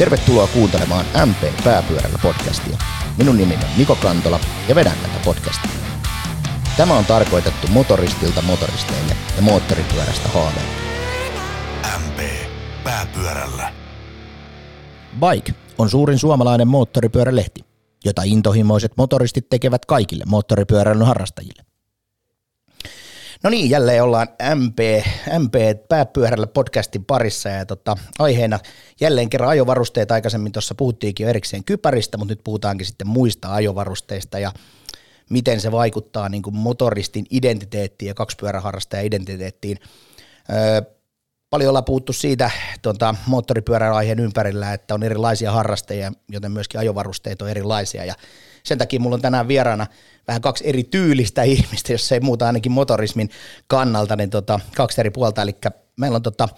Tervetuloa kuuntelemaan MP Pääpyörällä podcastia. Minun nimi on Niko Kantola ja vedän tätä podcastia. Tämä on tarkoitettu motoristilta motoristeille ja moottoripyörästä haaveille. MP Pääpyörällä. Bike on suurin suomalainen moottoripyörälehti, jota intohimoiset motoristit tekevät kaikille moottoripyöräilyn harrastajille. No niin, jälleen ollaan MP, MP pääpyörällä podcastin parissa ja tota, aiheena jälleen kerran ajovarusteet. Aikaisemmin tuossa puhuttiinkin jo erikseen kypäristä, mutta nyt puhutaankin sitten muista ajovarusteista ja miten se vaikuttaa niin kuin motoristin identiteettiin ja kaksipyöräharrastajan identiteettiin. Öö, paljon ollaan puhuttu siitä tuota, moottoripyörän aiheen ympärillä, että on erilaisia harrastajia, joten myöskin ajovarusteet on erilaisia ja sen takia mulla on tänään vieraana vähän kaksi eri tyylistä ihmistä, jos ei muuta ainakin motorismin kannalta, niin tota, kaksi eri puolta. Eli meillä on tota,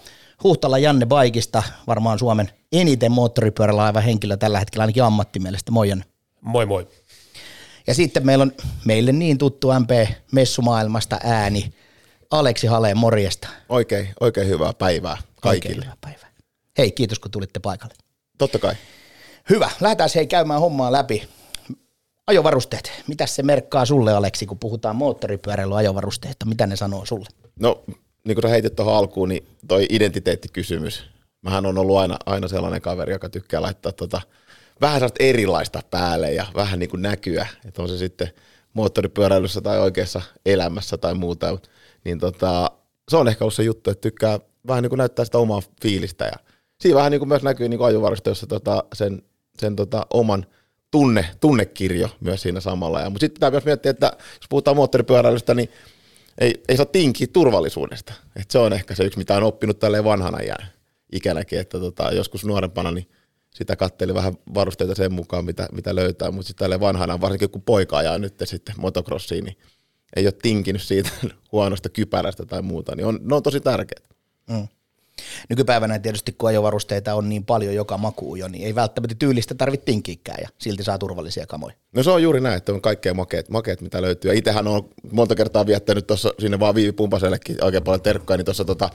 Huhtala Janne Baikista, varmaan Suomen eniten moottoripyörällä aivan henkilö tällä hetkellä, ainakin ammattimielestä. Moi Janne. Moi moi. Ja sitten meillä on meille niin tuttu MP-messumaailmasta ääni, Aleksi Haleen, morjesta. Oikein, oikein hyvää päivää kaikille. Oikein hyvää päivää. Hei, kiitos kun tulitte paikalle. Totta kai. Hyvä, lähdetään hei käymään hommaa läpi. Ajovarusteet, mitä se merkkaa sulle Aleksi, kun puhutaan moottoripyöräily ajovarusteista, mitä ne sanoo sulle? No, niin kuin sä heitit tuohon alkuun, niin toi identiteettikysymys. Mähän on ollut aina, aina sellainen kaveri, joka tykkää laittaa tota, vähän sellaista erilaista päälle ja vähän niin kuin näkyä, että on se sitten moottoripyöräilyssä tai oikeassa elämässä tai muuta. Niin tota, se on ehkä ollut se juttu, että tykkää vähän niin kuin näyttää sitä omaa fiilistä ja siinä vähän niin kuin myös näkyy niin kuin ajovarusteessa tota, sen, sen tota, oman – tunne, tunnekirjo myös siinä samalla. Ja, mutta sitten pitää myös miettiä, että jos puhutaan moottoripyöräilystä, niin ei, ei saa tinkiä turvallisuudesta. Et se on ehkä se yksi, mitä on oppinut tälle vanhana jää ikänäkin, että tota, joskus nuorempana niin sitä katteli vähän varusteita sen mukaan, mitä, mitä löytää, mutta sitten tälle vanhana, varsinkin kun poika ajaa nyt sitten motocrossiin, niin ei ole tinkinyt siitä huonosta kypärästä tai muuta, niin on, ne on tosi tärkeät. Mm. Nykypäivänä tietysti kun ajovarusteita on niin paljon joka makuu jo, niin ei välttämättä tyylistä tarvitse tinkikkää ja silti saa turvallisia kamoja. No se on juuri näin, että on kaikkea makeet, makeet mitä löytyy. Ja itsehän on monta kertaa viettänyt tuossa sinne vaan Viivi Pumpasellekin oikein paljon terkkaa, niin tuossa tota,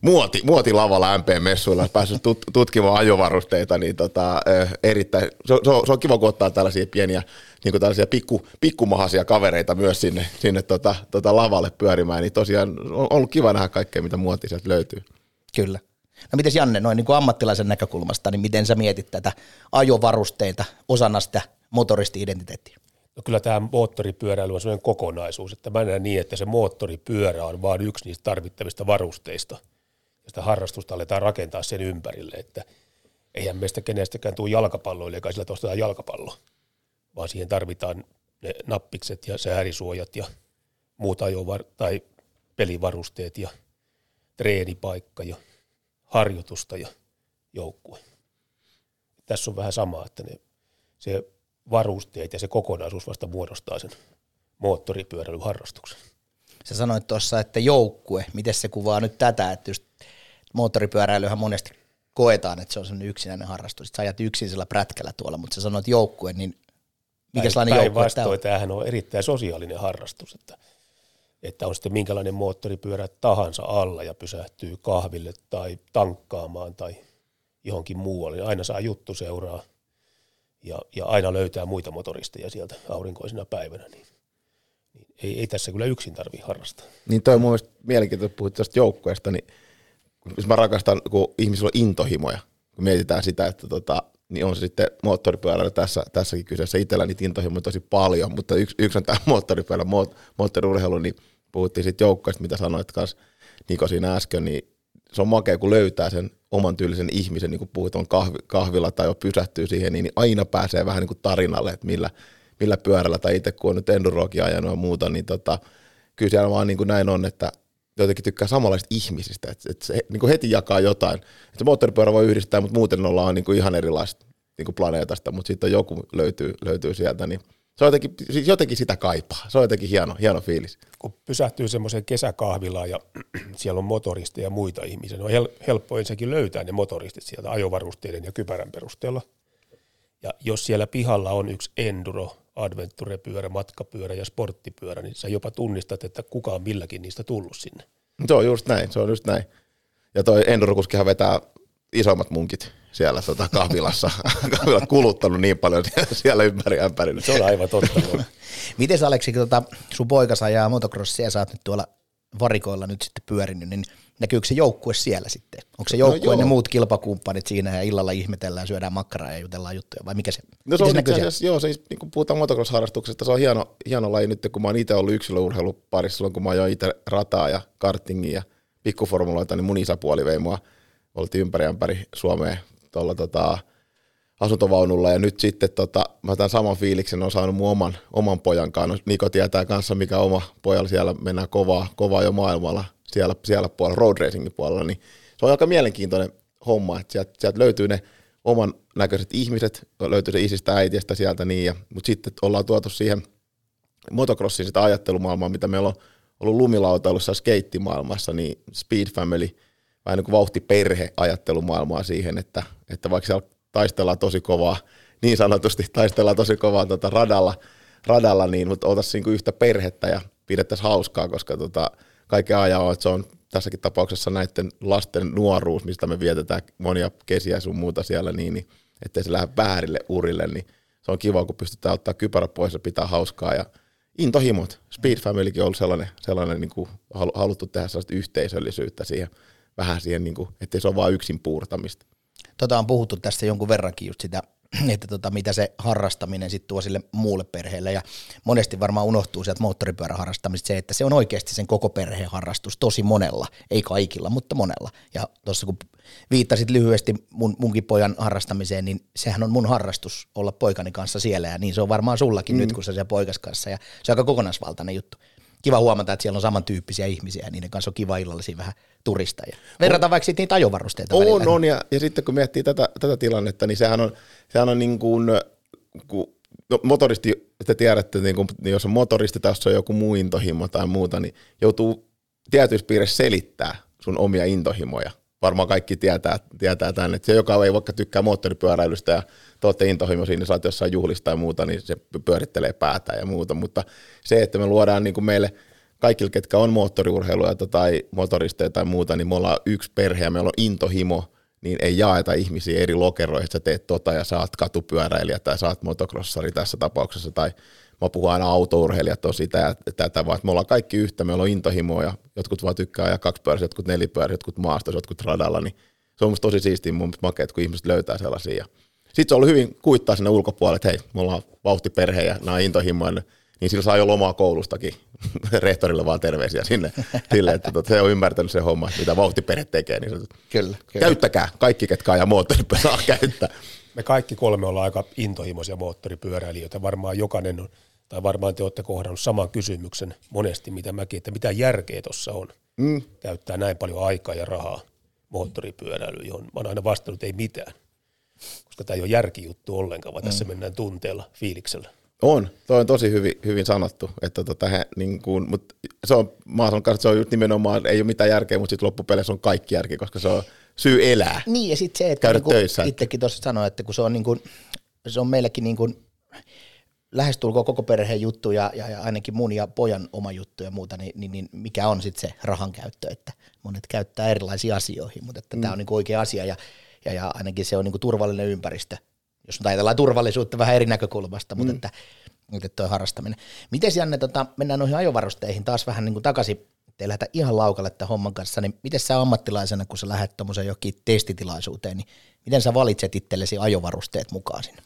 muoti, muotilavalla MP-messuilla päässyt tut, tutkimaan ajovarusteita, niin tota, äh, erittäin, se, se, on, se, on kiva kun ottaa tällaisia pieniä niin kuin tällaisia pikku, pikkumahaisia kavereita myös sinne, sinne tota, tota lavalle pyörimään, niin tosiaan on ollut kiva nähdä kaikkea, mitä muoti sieltä löytyy. Kyllä. No miten Janne, noin niin kuin ammattilaisen näkökulmasta, niin miten sä mietit tätä ajovarusteita osana sitä motoristi-identiteettiä? No kyllä tämä moottoripyöräily on sellainen kokonaisuus, että mä näen niin, että se moottoripyörä on vain yksi niistä tarvittavista varusteista. Ja sitä harrastusta aletaan rakentaa sen ympärille, että eihän meistä kenestäkään tule jalkapalloille, joka sillä ostetaan jalkapallo, vaan siihen tarvitaan ne nappikset ja säärisuojat ja muut ajovar- tai pelivarusteet ja treenipaikka ja harjoitusta ja joukkue. Tässä on vähän sama, että ne, se varusteet ja se kokonaisuus vasta muodostaa sen moottoripyöräilyharrastuksen. Sä sanoit tuossa, että joukkue, miten se kuvaa nyt tätä, että just moottoripyöräilyhän monesti koetaan, että se on sellainen yksinäinen harrastus. Sä ajat yksin sillä prätkällä tuolla, mutta sä sanoit joukkue, niin mikä sellainen joukkue tämä on? Tämähän on erittäin sosiaalinen harrastus, että – että on sitten minkälainen moottoripyörä tahansa alla ja pysähtyy kahville tai tankkaamaan tai johonkin muualle, niin aina saa juttu seuraa ja, ja aina löytää muita motoristeja sieltä aurinkoisena päivänä, niin, niin ei, ei tässä kyllä yksin tarvi harrastaa. Niin toi on mun mielestä mielenkiintoista, puhut tästä joukkueesta, niin jos mä rakastan, kun ihmisillä on intohimoja, kun mietitään sitä, että tota, niin on se sitten moottoripyörällä tässä, tässäkin kyseessä. Itsellä niitä intohimoja tosi paljon, mutta yksi, yksi on tämä moottoripyörä, moottoriurheilu, niin puhuttiin sitten joukkoista, mitä sanoit kanssa Niko siinä äsken, niin se on makea, kun löytää sen oman tyylisen ihmisen, niin kuin puhut on kahvi, kahvilla tai jo pysähtyy siihen, niin aina pääsee vähän niin kuin tarinalle, että millä, millä pyörällä, tai itse kun on nyt enduroakin ajanut ja muuta, niin tota, kyllä siellä vaan niin kuin näin on, että jotenkin tykkää samanlaista ihmisistä, että, että se niin kuin heti jakaa jotain. Että se moottoripyörä voi yhdistää, mutta muuten ollaan niin kuin ihan erilaista niin kuin planeetasta, mutta sitten joku löytyy, löytyy sieltä, niin se on jotenkin, siis jotenkin sitä kaipaa. Se on jotenkin hieno, hieno fiilis. Kun pysähtyy semmoiseen kesäkahvilaan ja siellä on motoristeja ja muita ihmisiä, niin on hel- helppo ensinnäkin löytää ne motoristit sieltä ajovarusteiden ja kypärän perusteella. Ja jos siellä pihalla on yksi enduro, adventurepyörä, matkapyörä ja sporttipyörä, niin sä jopa tunnistat, että kuka on milläkin niistä tullut sinne. Se on just näin, se on just näin. Ja toi endurokuskihan vetää isommat munkit siellä tota, kahvilassa, kahvilat kuluttanut niin paljon siellä ympäri ämpärillä. Se on aivan totta. Miten Aleksi, tota, sun poikas ajaa motocrossia ja sä oot nyt tuolla varikoilla nyt sitten pyörinyt, niin näkyykö se joukkue siellä sitten? Onko se joukkue no ne muut kilpakumppanit siinä ja illalla ihmetellään, syödään makkaraa ja jutellaan juttuja vai mikä se? No se on se itse asiassa, joo, siis, niin kun puhutaan motocross-harrastuksesta, se on hieno, hieno laji nyt, kun mä oon itse ollut yksilöurheiluparissa silloin, kun mä ajoin itse rataa ja kartingia ja pikkuformuloita, niin mun isäpuoli vei mua, oltiin ympäri ämpäri Suomeen tuolla tota, asuntovaunulla ja nyt sitten tota, mä tämän saman fiiliksen on saanut mun oman, oman pojan kanssa. Niko tietää kanssa, mikä oma pojalla siellä mennään kovaa, kovaa jo maailmalla. Siellä, siellä puolella, road racingin puolella, niin se on aika mielenkiintoinen homma, että sieltä, sieltä löytyy ne oman näköiset ihmiset, löytyy se isistä äitiestä sieltä niin, ja, mutta sitten ollaan tuotu siihen motocrossin sitä ajattelumaailmaa, mitä meillä on ollut lumilautailussa skeittimaailmassa, niin Speed Family, vähän niin kuin vauhtiperhe ajattelumaailmaa siihen, että, että vaikka siellä taistellaan tosi kovaa, niin sanotusti taistellaan tosi kovaa tota radalla, radalla, niin mutta oltaisiin niin yhtä perhettä ja pidettäisiin hauskaa, koska tota, kaiken ajan on, että se on tässäkin tapauksessa näiden lasten nuoruus, mistä me vietetään monia kesiä sun muuta siellä, niin, niin ettei se lähde väärille urille, niin se on kiva, kun pystytään ottaa kypärä pois ja pitää hauskaa ja intohimot. Speed Familykin on ollut sellainen, sellainen niin kuin haluttu tehdä sellaista yhteisöllisyyttä siihen, vähän siihen, niin kuin, ettei se ole vain yksin puurtamista. Tota on puhuttu tästä jonkun verrankin just sitä, että tota, mitä se harrastaminen sitten tuo sille muulle perheelle. Ja monesti varmaan unohtuu sieltä moottoripyöräharrastamista se, että se on oikeasti sen koko perheen harrastus tosi monella, ei kaikilla, mutta monella. Ja tuossa kun viittasit lyhyesti mun, munkin pojan harrastamiseen, niin sehän on mun harrastus olla poikani kanssa siellä. Ja niin se on varmaan sullakin mm. nyt, kun sä siellä poikas kanssa. Ja se on aika kokonaisvaltainen juttu. Kiva huomata, että siellä on samantyyppisiä ihmisiä ja niiden kanssa on kiva illallisia vähän turista. Ja verrata vaikka sitten niitä ajovarusteita. On, välillä. on ja, ja, sitten kun miettii tätä, tätä tilannetta, niin sehän on, sehän on niin kuin, kun no, motoristi, te tiedätte, niin kun, jos on motoristi jos on joku muu intohimo tai muuta, niin joutuu tietyissä piirissä selittää sun omia intohimoja. Varmaan kaikki tietää, tietää tämän, että se, joka ei vaikka tykkää moottoripyöräilystä ja te olette intohimo siinä, saat jossain juhlista ja muuta, niin se pyörittelee päätä ja muuta, mutta se, että me luodaan niin kuin meille kaikille, ketkä on moottoriurheiluja tai motoristeja tai muuta, niin me ollaan yksi perhe ja meillä on intohimo, niin ei jaeta ihmisiä eri lokeroihin, että sä teet tota ja saat katupyöräilijä tai saat motocrossari tässä tapauksessa tai mä puhun aina autourheilijat on sitä ja tätä, vaan me ollaan kaikki yhtä, meillä on intohimoja, jotkut vaan tykkää ajaa kaksipyöräisiä, jotkut nelipyöräisiä, jotkut maastossa, jotkut radalla, niin se on musta tosi siistiä mun makeet, kun ihmiset löytää sellaisia. Sitten se on ollut hyvin kuittaa sinne ulkopuolelle, että hei, me ollaan vauhtiperhe ja nämä intohimoja, niin sillä saa jo lomaa koulustakin rehtorille vaan terveisiä sinne, sille, että tot, se on ymmärtänyt se homma, mitä vauhtiperhe tekee. Niin kyllä, kyllä. Käyttäkää, kaikki ketkä ajaa moottoripyörää saa käyttää. Me kaikki kolme ollaan aika intohimoisia moottoripyöräilijöitä, varmaan jokainen on, tai varmaan te olette kohdannut saman kysymyksen monesti, mitä mäkin, että mitä järkeä tuossa on mm. käyttää näin paljon aikaa ja rahaa moottoripyöräilyyn, johon mä oon aina vastannut, ei mitään koska tämä ei ole järkijuttu ollenkaan, vaan mm. tässä mennään tunteella, fiiliksellä. On, toi on tosi hyvin, hyvin sanottu, että tota, he, niin kuin, mutta se on, mä sanon että se on just nimenomaan, ei ole mitään järkeä, mutta sitten loppupeleissä on kaikki järki, koska se on syy elää. Niin, ja sitten se, että käydä niin töissä. itsekin tuossa sanoin, että kun se on, niin kuin, se on meillekin niin kuin, lähestulkoon koko perheen juttu ja, ja, ja, ainakin mun ja pojan oma juttu ja muuta, niin, niin, niin mikä on sitten se rahan käyttö, että monet käyttää erilaisiin asioihin, mutta että mm. tämä on niin oikea asia ja ja, ja ainakin se on niin kuin turvallinen ympäristö, jos nyt ajatellaan turvallisuutta vähän eri näkökulmasta, mutta mm. että, että toi harrastaminen. Miten Janne, tota, mennään noihin ajovarusteihin taas vähän niin kuin takaisin, ettei lähdetä ihan laukalle tämän homman kanssa, niin miten sä ammattilaisena, kun sä lähdet tuommoiseen jokin testitilaisuuteen, niin miten sä valitset itsellesi ajovarusteet mukaan sinne?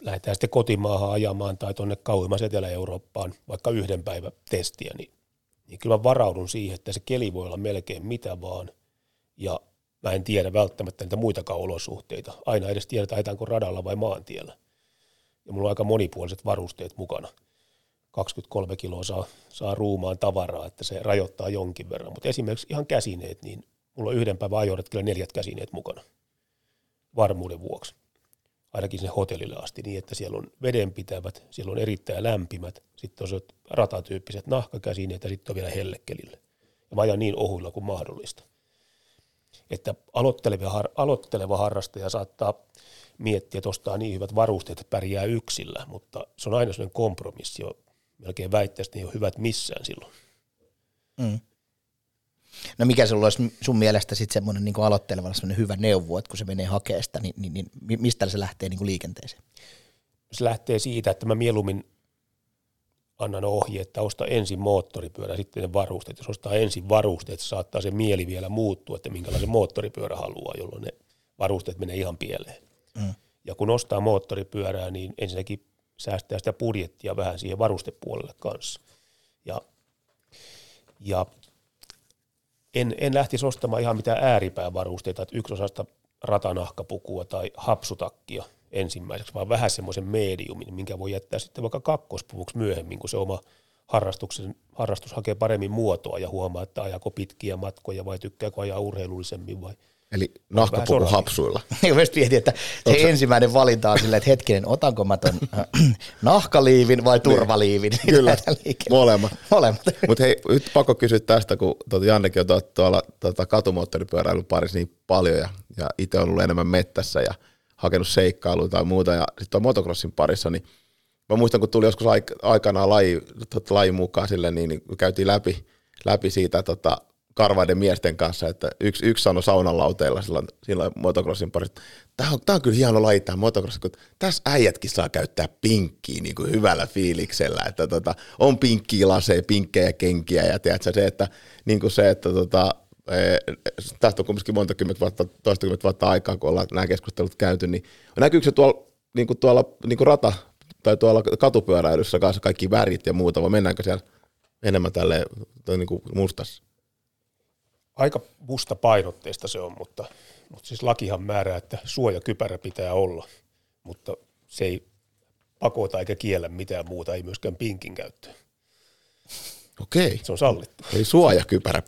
lähdetään sitten kotimaahan ajamaan tai tuonne kauemmas Etelä-Eurooppaan vaikka yhden päivän testiä, niin, niin kyllä mä varaudun siihen, että se keli voi olla melkein mitä vaan, ja mä en tiedä välttämättä niitä muitakaan olosuhteita. Aina edes tiedä, ajetaanko radalla vai maantiellä. Ja mulla on aika monipuoliset varusteet mukana. 23 kiloa saa, saa ruumaan tavaraa, että se rajoittaa jonkin verran. Mutta esimerkiksi ihan käsineet, niin mulla on yhden päivän ajoretkellä neljät käsineet mukana varmuuden vuoksi. Ainakin sinne hotellille asti niin, että siellä on vedenpitävät, siellä on erittäin lämpimät, sitten on ratatyyppiset nahkakäsineet ja sitten on vielä hellekelille. Ja mä ajan niin ohuilla kuin mahdollista että aloitteleva, har, aloitteleva harrastaja saattaa miettiä, että ostaa niin hyvät varusteet, että pärjää yksillä, mutta se on aina sellainen kompromissi, jo melkein väittäisi, että ne ei ole hyvät missään silloin. Mm. No mikä sulla olisi sun mielestä sitten semmoinen niin aloittelevalla semmoinen hyvä neuvo, että kun se menee hakeesta, niin, niin, niin mi- mistä se lähtee niin kuin liikenteeseen? Se lähtee siitä, että mä mieluummin annan ohje, että osta ensin moottoripyörä, sitten ne varusteet. Jos ostaa ensin varusteet, saattaa se mieli vielä muuttua, että minkälaisen moottoripyörä haluaa, jolloin ne varusteet menee ihan pieleen. Mm. Ja kun ostaa moottoripyörää, niin ensinnäkin säästää sitä budjettia vähän siihen varustepuolelle kanssa. Ja, ja en, en lähtisi ostamaan ihan mitään ääripäävarusteita, että yksi osasta ratanahkapukua tai hapsutakkia ensimmäiseksi, vaan vähän semmoisen mediumin, minkä voi jättää sitten vaikka kakkospuvuksi myöhemmin, kun se oma harrastuksen, harrastus hakee paremmin muotoa ja huomaa, että ajako pitkiä matkoja vai tykkääkö ajaa urheilullisemmin vai Eli nahkapuku hapsuilla. Niin myös mietin, että se Onko ensimmäinen valinta on silleen, että hetkinen, otanko mä ton äh, nahkaliivin vai turvaliivin? Kyllä, Lähdetään liikkeelle. molemmat. Molemmat. Mutta hei, nyt pakko kysyä tästä, kun tuota Jannekin on tuolla tuota, katumoottoripyöräilyn parissa niin paljon ja, ja itse on ollut enemmän mettässä ja hakenut seikkailuja tai muuta ja sitten motocrossin parissa, niin mä muistan, kun tuli joskus aik- aikanaan laji, tota, lajin mukaan sille, niin, niin käytiin läpi, läpi siitä tota, karvaiden miesten kanssa, että yksi, yksi sanoi saunalauteilla silloin, silloin motocrossin parissa, tämä on, on kyllä hieno laji tämä motocross, kun tässä äijätkin saa käyttää pinkkiä niin kuin hyvällä fiiliksellä, että tota, on pinkkiä laseja, pinkkejä kenkiä ja tiedätkö, se, että niin kuin se, että tota, tästä on kumminkin monta kymmentä vuotta, toistakymmentä vuotta aikaa, kun ollaan nämä keskustelut käyty, niin näkyykö se tuolla, niin kuin tuolla niin kuin rata tai tuolla katupyöräilyssä kanssa kaikki värit ja muuta, vai mennäänkö siellä enemmän tälle niin kuin mustassa? aika musta painotteista se on, mutta, mutta siis lakihan määrää, että suojakypärä pitää olla, mutta se ei pakota eikä kiellä mitään muuta, ei myöskään pinkin käyttöä. Okei. Se on sallittu. Eli suojakypärä.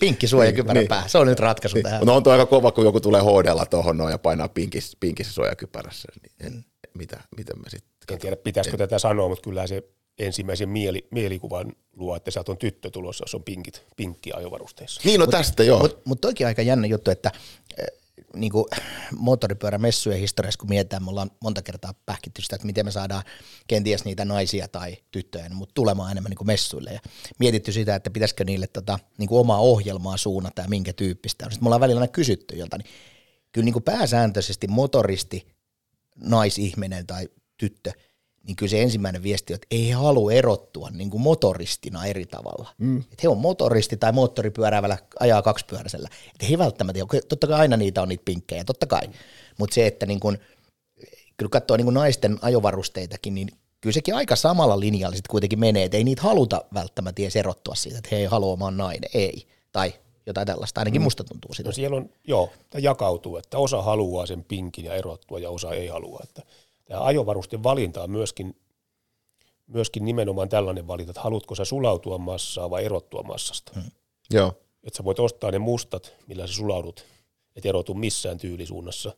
Pinkki suojakypärä Niin. pää. Se on nyt ratkaisu tähän. No on tuo aika kova, kun joku tulee hoodella tuohon noin ja painaa pinkis, pinkissä suojakypärässä. Niin en, mitä, miten me sitten? En tiedä, pitäisikö tätä sanoa, mutta kyllä se ensimmäisen mieli, mielikuvan luo, että sieltä on tyttö tulossa, jos on pinkit, pinkki ajovarusteissa. Niin, no tästä joo. Mutta mut toikin aika jännä juttu, että äh, niinku, moottoripyörämessujen historiassa, kun mietitään, me ollaan monta kertaa pähkitty sitä, että miten me saadaan kenties niitä naisia tai tyttöjä, mutta tulemaan enemmän niinku messuille ja mietitty sitä, että pitäisikö niille tota, niinku omaa ohjelmaa suunnata ja minkä tyyppistä. Sitten me ollaan välillä aina kysytty jolta, niin kyllä niinku pääsääntöisesti motoristi, naisihminen tai tyttö, niin kyllä se ensimmäinen viesti on, että ei he halua erottua niin kuin motoristina eri tavalla. Mm. Että he on motoristi tai moottoripyöräävällä ajaa kaksipyöräisellä. Että he ei välttämättä, totta kai aina niitä on niitä pinkkejä, totta kai. Mutta se, että niin kuin, kyllä katsoo niin kuin naisten ajovarusteitakin, niin kyllä sekin aika samalla linjalla sitten kuitenkin menee, että ei niitä haluta välttämättä edes erottua siitä, että he ei halua oman nainen, ei. Tai jotain tällaista, ainakin mm. musta tuntuu sitä. No siellä on, joo, tämä jakautuu, että osa haluaa sen pinkin ja erottua ja osa ei halua. Että tämä ajovarusten valinta on myöskin, myöskin nimenomaan tällainen valinta, että haluatko sä sulautua massaa vai erottua massasta. Mm. Joo. Että sä voit ostaa ne mustat, millä sä sulaudut, et erotu missään tyylisuunnassa,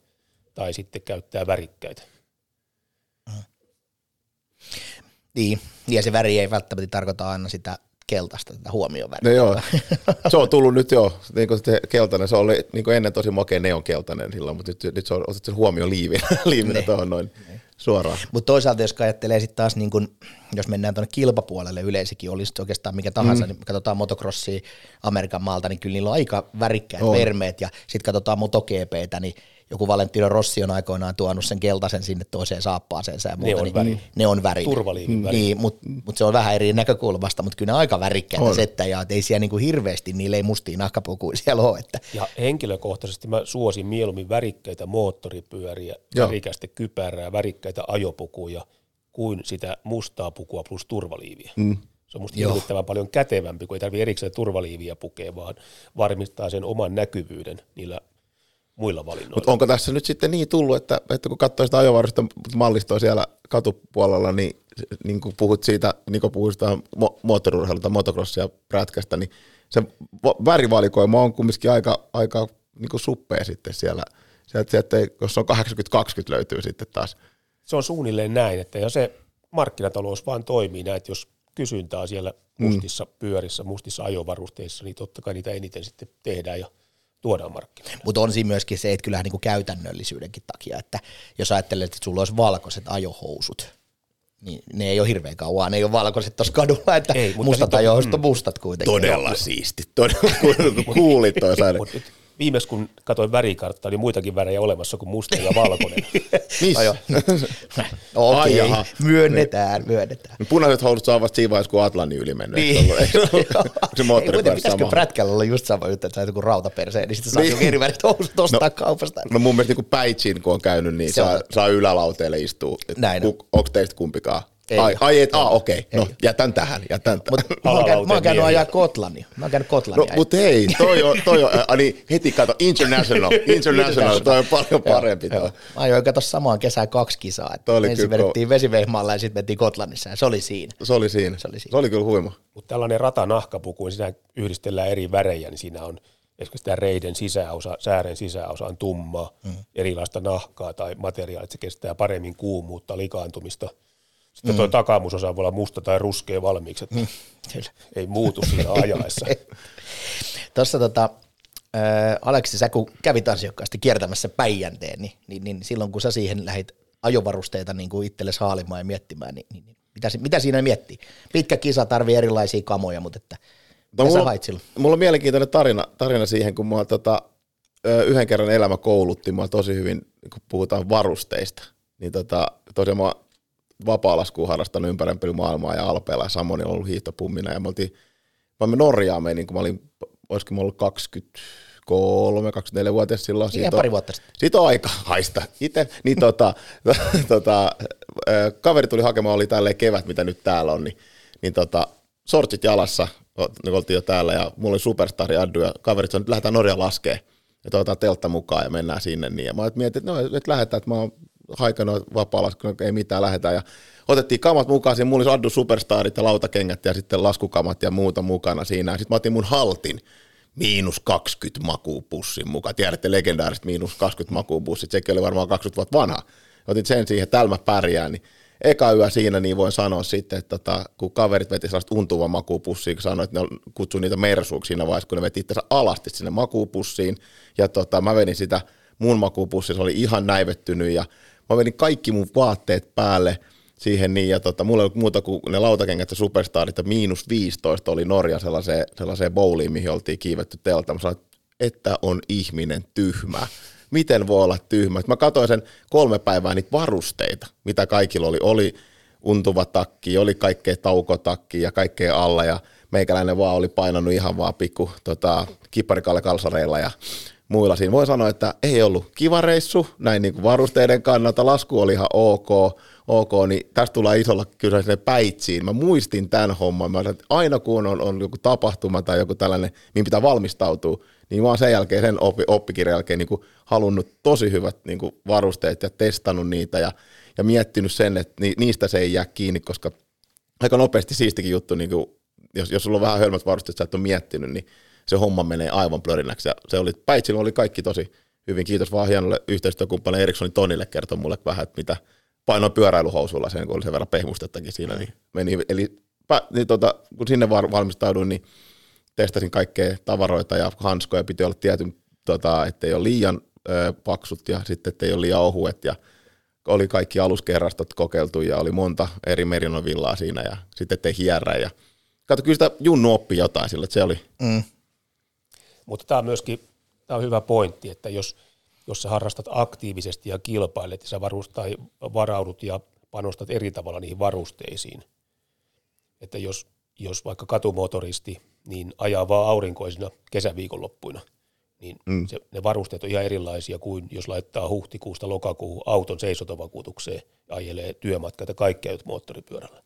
tai sitten käyttää värikkäitä. Niin, ja se väri ei välttämättä tarkoita aina sitä keltaista tätä huomioväriä. No joo, se on tullut nyt jo, niin kuin se keltainen, se oli niin kuin ennen tosi makea neonkeltainen silloin, mutta nyt, nyt se on otettu huomioon liivinä, liivinä Ne. tuohon noin suoraan. Mutta toisaalta jos ajattelee sitten taas, niin kun, jos mennään tuonne kilpapuolelle yleisikin, olisi oikeastaan mikä tahansa, mm. niin katsotaan motocrossia Amerikan maalta, niin kyllä niillä on aika värikkäät On. vermeet, ja sitten katsotaan MotoGPtä, niin joku Valentino Rossi on aikoinaan tuonut sen keltaisen sinne toiseen saappaaseensa ja muuta, on niin väri. ne on väri. Turvaliivin väri. Niin, mutta mut se on vähän eri näkökulmasta, mutta kyllä ne aika värikkäitä On. settäjä, että ei siellä niinku hirveästi, niillä ei mustia nahkapukuja siellä ole, että Ja henkilökohtaisesti mä suosin mieluummin värikkäitä moottoripyöriä, Joo. värikästä kypärää, värikkäitä ajopukuja kuin sitä mustaa pukua plus turvaliiviä. Mm. Se on musta Joo. hirvittävän paljon kätevämpi, kun ei tarvitse erikseen turvaliiviä pukea, vaan varmistaa sen oman näkyvyyden niillä muilla valinnoilla. Mutta onko tässä nyt sitten niin tullut, että, että kun katsoo sitä ajovarusta mallistoa siellä katupuolella, niin, niin kun puhut siitä, niin kun puhut sitä mo- moottorurheilulta, motocrossia, prätkästä, niin se va- värivalikoima on kumminkin aika, aika niin kuin suppea sitten siellä. Sieltä, sieltä jos on 80-20 löytyy sitten taas. se on suunnilleen näin, että ja se markkinatalous vaan toimii näin, että jos kysyntää on siellä mustissa mm. pyörissä, mustissa ajovarusteissa, niin totta kai niitä eniten sitten tehdään ja tuodaan markkinoille. Mutta on siinä myöskin se, että kyllähän niinku käytännöllisyydenkin takia, että jos ajattelet, että sulla olisi valkoiset ajohousut, niin ne ei ole hirveän kauan, ne ei ole valkoiset tuossa kadulla, että Ei, mustat sit on- on mustat kuitenkin. Todella siisti. Todella, kuulit toi saada. Mut nyt viimeis kun katsoin värikarttaa, niin muitakin värejä olemassa kuin musta ja valkoinen. Missä? Ai joo. Okei, jaha. myönnetään, myönnetään. Ne punaiset housut saa vasta siinä vaiheessa, kun Atlantin yli mennyt. Niin. Se Ei, mutta moottoripyörä pitäisikö sama. prätkällä olla just sama juttu, että sä joku rautaperseen, niin sitten saa Niin. joku eri värit housut ostaa kaupasta. No mun mielestä niin Päitsin, kun on käynyt, niin Se saa, on- saa ylälauteelle istua. Näin Onko teistä kumpikaan? Ei ai, ai, et, ah, okei. Okay. No, Ei. jätän tähän, jätän tähän. Mutta mä oon käynyt, mä oon käynyt ajaa Kotlania. Mä oon käynyt Kotlania. No, mutta hei, toi on, toi on, äh, niin heti kato, international, international, toi on paljon parempi. Joo. Toi. Mä ajoin kato samaan kesään kaksi kisaa. Että Toi oli ensin kyllä vedettiin vesivehmaalla ja sitten mentiin Kotlannissa ja se oli siinä. Se oli siinä. Se oli siinä. Se oli kyllä huima. Mutta tällainen ratanahkapuku, kun siinä yhdistellään eri värejä, niin siinä on esimerkiksi tämä reiden sisäosa, säären sisäosa on tumma, mm. erilaista nahkaa tai materiaalia, että se kestää paremmin kuumuutta, likaantumista. Sitten mm. tuo takamusosa voi olla musta tai ruskea valmiiksi, että mm. Ei muutu siinä ajaessa. Tuossa tota, ää, Aleksi, sä kun kävit ansiokkaasti kiertämässä Päijänteen, niin, niin, niin silloin kun sä siihen lähdit ajovarusteita niin kuin itsellesi haalimaan ja miettimään, niin, niin, niin mitä, mitä siinä miettii? Pitkä kisa tarvii erilaisia kamoja, mutta että, No, mitä sä mulla, hait silloin? mulla on mielenkiintoinen tarina, tarina siihen, kun mua tota, yhden kerran elämä koulutti mua tosi hyvin, kun puhutaan varusteista. Niin tota, tosiaan mä vapaa-laskuun harrastanut ympäri maailmaa ja Alpeella ja Samoni on ollut hiihtopummina ja me oltiin, mä me Norjaan menin, kun mä olin, olisiko mä ollut 23, 24-vuotias silloin. Ihan Siitä pari vuotta sitten. siitä on aika haista itse. Niin tota, tota, kaveri tuli hakemaan, oli tälleen kevät, mitä nyt täällä on, niin, niin tota, sortsit jalassa, o- niin oltiin jo täällä ja mulla oli superstari Addu ja kaverit sanoi, että lähdetään Norjaan laskee. Ja otetaan teltta mukaan ja mennään sinne. Niin. Ja mä mietin, että no, nyt lähdetään, että mä oon haikannut vapaalla, ei mitään lähdetään. Ja otettiin kamat mukaan, siinä mulla oli Addu superstarit ja lautakengät ja sitten laskukamat ja muuta mukana siinä. Sitten mä otin mun haltin miinus 20 makuupussin mukaan. Tiedätte legendaariset miinus 20 makuupussit, sekin oli varmaan 20 vuotta vanha. Otin sen siihen, että täällä mä pärjään, niin eka yö siinä, niin voin sanoa sitten, että tota, kun kaverit veti sellaista untuvan makuupussia, kun sanoi, että ne kutsui niitä mersuuksi siinä vaiheessa, kun ne veti itsensä alasti sinne makuupussiin, ja tota, mä vedin sitä mun makuupussi, se oli ihan näivettynyt, ja mä vedin kaikki mun vaatteet päälle, siihen niin, ja tota, mulla ei ollut muuta kuin ne lautakengät ja superstarit, ja miinus 15 oli Norja sellaiseen, sellaiseen bowliin, mihin oltiin kiivetty teltta. Mä sanoin, että on ihminen tyhmä. Miten voi olla tyhmä? Mä katsoin sen kolme päivää niitä varusteita, mitä kaikilla oli. Oli untuva takki, oli kaikkea taukotakki ja kaikkea alla, ja meikäläinen vaan oli painanut ihan vaan pikku tota, kipparikalle kalsareilla ja muilla siinä. Voin sanoa, että ei ollut kiva reissu, näin niin kuin varusteiden kannalta, lasku oli ihan ok, ok, niin tästä tulee isolla kyllä sinne päitsiin. Mä muistin tämän homman, mä sanoin, että aina kun on, on joku tapahtuma tai joku tällainen, mihin pitää valmistautua, niin mä oon sen jälkeen, sen oppi, oppikirjan jälkeen niin kuin halunnut tosi hyvät niin kuin varusteet ja testannut niitä ja, ja miettinyt sen, että ni, niistä se ei jää kiinni, koska aika nopeasti siistikin juttu, niin kuin, jos, jos sulla on vähän hölmät varusteet, sä et ole miettinyt, niin se homma menee aivan plörinäksi. Ja se oli, Päitsillä oli kaikki tosi hyvin. Kiitos vaan hienolle yhteistyökumppanille Erikssonin Tonille kertoi mulle vähän, että mitä painoin pyöräilyhousuilla sen, kun oli sen verran pehmustettakin siinä. Niin meni, eli niin tota, kun sinne valmistauduin, niin testasin kaikkea tavaroita ja hanskoja. Piti olla tietyn, tota, ettei ole liian ö, paksut ja sitten ettei ole liian ohuet. Ja oli kaikki aluskerrastot kokeiltu ja oli monta eri merinovillaa siinä ja sitten ettei hierrä. Ja kato, kyllä sitä Junnu oppi jotain sillä, että se oli, Mm. Mutta tämä on myöskin tämä on hyvä pointti, että jos, jos sä harrastat aktiivisesti ja kilpailet ja sä varust, tai varaudut ja panostat eri tavalla niihin varusteisiin, että jos, jos vaikka katumotoristi niin ajaa vaan aurinkoisina kesäviikonloppuina, niin mm. se, ne varusteet on ihan erilaisia kuin jos laittaa huhtikuusta lokakuuhun auton seisotovakuutukseen ja ajelee työmatkat ja kaikkea moottoripyörällä.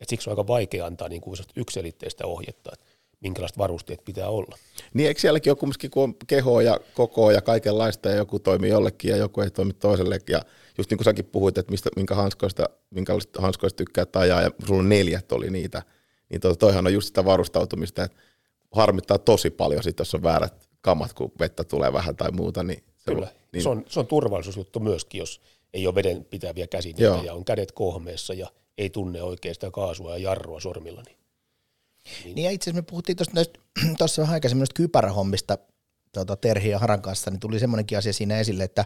Et siksi on aika vaikea antaa niin kuin yksilitteistä ohjetta, että minkälaiset varusteet pitää olla. Niin eikö sielläkin ole kumminkin, kun on kehoa ja kokoa ja kaikenlaista ja joku toimii jollekin ja joku ei toimi toiselle. Ja just niin kuin säkin puhuit, että mistä, minkä hanskoista, minkälaista hanskoista tykkää ajaa ja sulla on neljät oli niitä. Niin to, toihan on just sitä varustautumista, että harmittaa tosi paljon sit, jos on väärät kamat, kun vettä tulee vähän tai muuta. Niin se Kyllä. Niin. Se, on, se on turvallisuusjuttu myöskin, jos ei ole veden pitäviä käsineitä Joo. ja on kädet kohmeessa ja ei tunne oikein sitä kaasua ja jarrua sormilla. Niin Niin ja itse asiassa me puhuttiin tuossa vähän aikaisemmin noista kypärähommista tuota, Terhi ja Haran kanssa, niin tuli semmoinenkin asia siinä esille, että,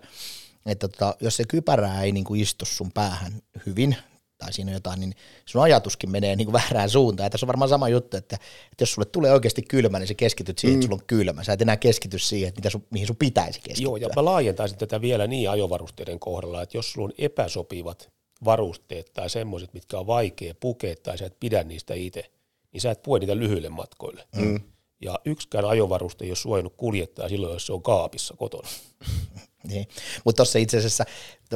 että tota, jos se kypärää ei niinku istu sun päähän hyvin, tai siinä on jotain, niin sun ajatuskin menee niin kuin väärään suuntaan. Ja tässä on varmaan sama juttu, että, että jos sulle tulee oikeasti kylmä, niin sä keskityt siihen, mm. että sulla on kylmä. Sä et enää keskity siihen, että mitä sun, mihin sun pitäisi keskittyä. Joo, ja mä laajentaisin tätä vielä niin ajovarusteiden kohdalla, että jos sulla on epäsopivat varusteet tai semmoiset, mitkä on vaikea pukea tai sä et pidä niistä itse, niin sä et pue niitä lyhyille matkoille. Mm. Ja yksikään ajovaruste ei ole suojannut kuljettaa silloin, jos se on kaapissa kotona. niin. Mutta tuossa itse asiassa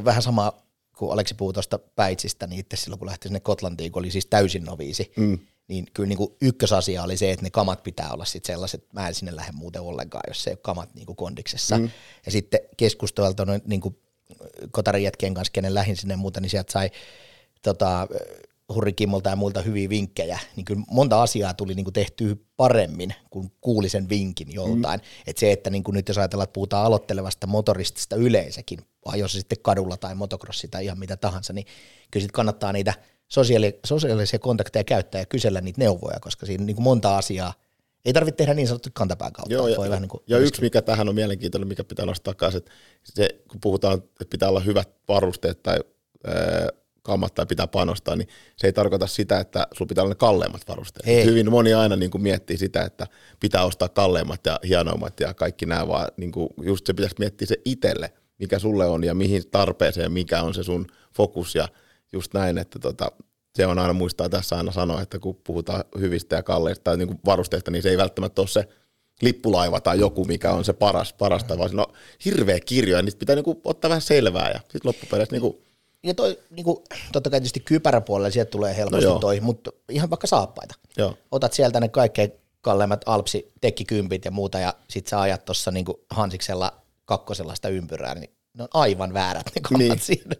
vähän sama kun Aleksi puhui tuosta Päitsistä, niin itse silloin kun lähti sinne Kotlantiin, kun oli siis täysin noviisi, mm. niin kyllä niin kuin ykkösasia oli se, että ne kamat pitää olla sitten sellaiset, että mä en sinne lähde muuten ollenkaan, jos se ei ole kamat niin kuin kondiksessa. Mm. Ja sitten keskusteltu niin kuin kotarin jätkien kanssa, kenen lähin sinne muuta, niin sieltä sai tota, Hurrikimmolta ja muilta hyviä vinkkejä, niin kyllä monta asiaa tuli niin kuin tehtyä paremmin, kun kuuli sen vinkin joltain. Mm. Et se, että niin kuin nyt jos ajatellaan, että puhutaan aloittelevasta motoristista yleensäkin, ajossa sitten kadulla tai motocrossi tai ihan mitä tahansa, niin kyllä sitten kannattaa niitä sosiaali- sosiaalisia kontakteja käyttää ja kysellä niitä neuvoja, koska siinä niin kuin monta asiaa ei tarvitse tehdä niin sanottu kantapään kautta. Joo, ja, Voi ja, vähän niin kuin ja yksi, mikä tähän on mielenkiintoinen, mikä pitää nostaa kanssa, että se, kun puhutaan, että pitää olla hyvät varusteet tai tai pitää panostaa, niin se ei tarkoita sitä, että sulla pitää olla ne kalleimmat varusteet. Ei. Hyvin moni aina niin kuin miettii sitä, että pitää ostaa kalleimmat ja hienoimmat ja kaikki nämä, vaan niin kuin just se pitäisi miettiä se itselle, mikä sulle on ja mihin tarpeeseen, mikä on se sun fokus ja just näin, että tota, se on aina muistaa tässä aina sanoa, että kun puhutaan hyvistä ja kalleista tai niin kuin varusteista, niin se ei välttämättä ole se lippulaiva tai joku, mikä on se paras, parasta, vaan no hirveä kirjo, ja niistä pitää niin kuin ottaa vähän selvää, ja sitten loppupeleissä niin kuin, ja toi, niin kuin, totta kai tietysti kypäräpuolella sieltä tulee helposti No joo. toi, mutta ihan vaikka saappaita. joo, Otat sieltä ne kaikkein kalleimmat alpsi tekkikympit ja muuta, ja sit sä ajat tuossa niin Hansiksella kakkosella sitä ympyrää, niin ne on aivan väärät ne Niin. siinä.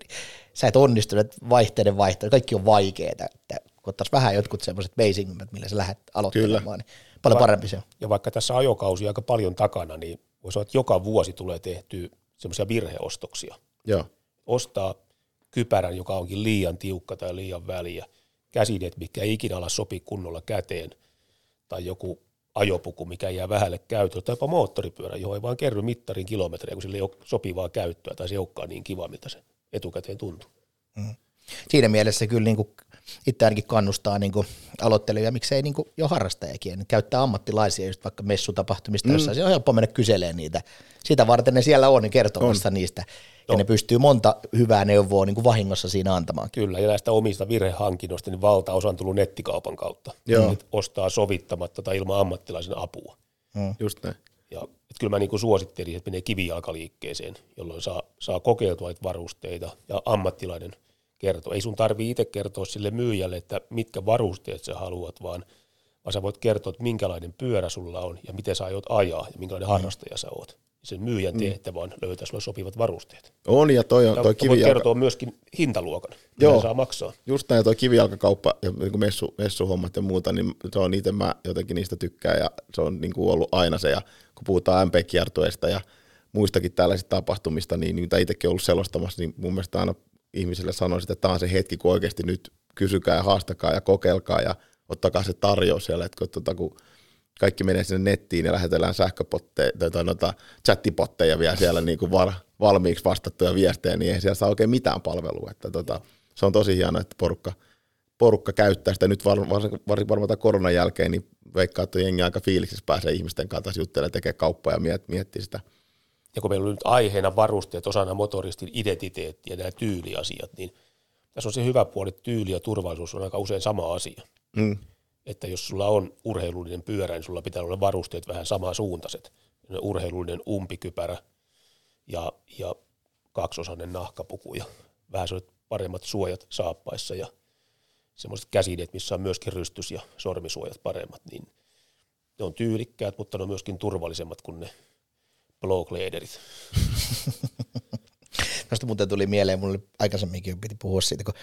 Sä et onnistu, että vaihteiden vaihtelu, kaikki on vaikeeta. Että kun ottaisi vähän jotkut semmoiset basic millä sä lähdet aloittelemaan, niin paljon parempi se on. Ja vaikka tässä ajokausi aika paljon takana, niin voisi olla, että joka vuosi tulee tehtyä semmoisia virheostoksia. joo, Ostaa kypärän, joka onkin liian tiukka tai liian väliä, käsineet, mikä ei ikinä ala sopi kunnolla käteen, tai joku ajopuku, mikä jää vähälle käyttöön, tai jopa moottoripyörä, johon ei vaan kerry mittarin kilometrejä, kun sille ei ole sopivaa käyttöä, tai se ei niin kiva, miltä se etukäteen tuntuu. Siinä mielessä kyllä niin kuin itse ainakin kannustaa niin kuin aloittelijoja, miksei niin kuin jo harrastajakin, niin käyttää ammattilaisia just vaikka messutapahtumista, mm. jossa se on helppo mennä kyselemään niitä. Sitä varten ne siellä on niin kertomassa on. niistä, ja Joo. ne pystyy monta hyvää neuvoa niin kuin vahingossa siinä antamaan. Kyllä, ja näistä omista virhehankinnoista, niin valtaosa on tullut nettikaupan kautta. Joo. Nyt ostaa sovittamatta tai ilman ammattilaisen apua. just näin. Ja et kyllä mä niin kuin suosittelin, että menee kivijalkaliikkeeseen, jolloin saa, saa kokeiltua varusteita ja ammattilainen kertoo. Ei sun tarvii itse kertoa sille myyjälle, että mitkä varusteet sä haluat, vaan, vaan sä voit kertoa, että minkälainen pyörä sulla on ja miten sä aiot ajaa ja minkälainen harrastaja sä oot. Sen myyjän tehtävä on löytää sulle sopivat varusteet. On, ja toi, on, Ja toi kivijalka, kertoa myöskin hintaluokan, mitä Joo. saa maksaa. just näin, toi kivijalkakauppa ja niin messu, messuhommat ja muuta, niin se on itse mä jotenkin niistä tykkään ja se on niin kuin ollut aina se, ja kun puhutaan MP-kiertueesta ja muistakin tällaisista tapahtumista, niin mitä itsekin ollut selostamassa, niin mun mielestä aina ihmisille sanoisin, että tämä on se hetki, kun oikeasti nyt kysykää ja haastakaa ja kokeilkaa ja ottakaa se tarjous siellä, että kun, tota, kun kaikki menee sinne nettiin ja lähetellään sähköpotteja tai, tai noita chattipotteja vielä siellä niin kuin var, valmiiksi vastattuja viestejä, niin ei siellä saa oikein mitään palvelua. Että tota, se on tosi hienoa, että porukka, porukka käyttää sitä nyt var, var, var, varmaan tämän koronan jälkeen, niin veikkaa, että jengi aika fiiliksissä pääsee ihmisten kanssa juttelemaan, tekee kauppoja ja miet, miettii sitä. ja kun meillä on nyt aiheena varusteet osana motoristin identiteetti ja nämä tyyliasiat, niin tässä on se hyvä puoli, että tyyli ja turvallisuus on aika usein sama asia. Mm. Että jos sulla on urheilullinen pyörä, niin sulla pitää olla varusteet vähän samansuuntaiset. Urheilullinen umpikypärä ja, ja kaksosainen nahkapuku ja vähän paremmat suojat saappaissa ja semmoiset käsineet, missä on myöskin rystys ja sormisuojat paremmat, niin ne on tyylikkäät, mutta ne on myöskin turvallisemmat kuin ne blowcladerit. Tästä muuten tuli mieleen, mulle aikaisemminkin piti puhua siitä, kun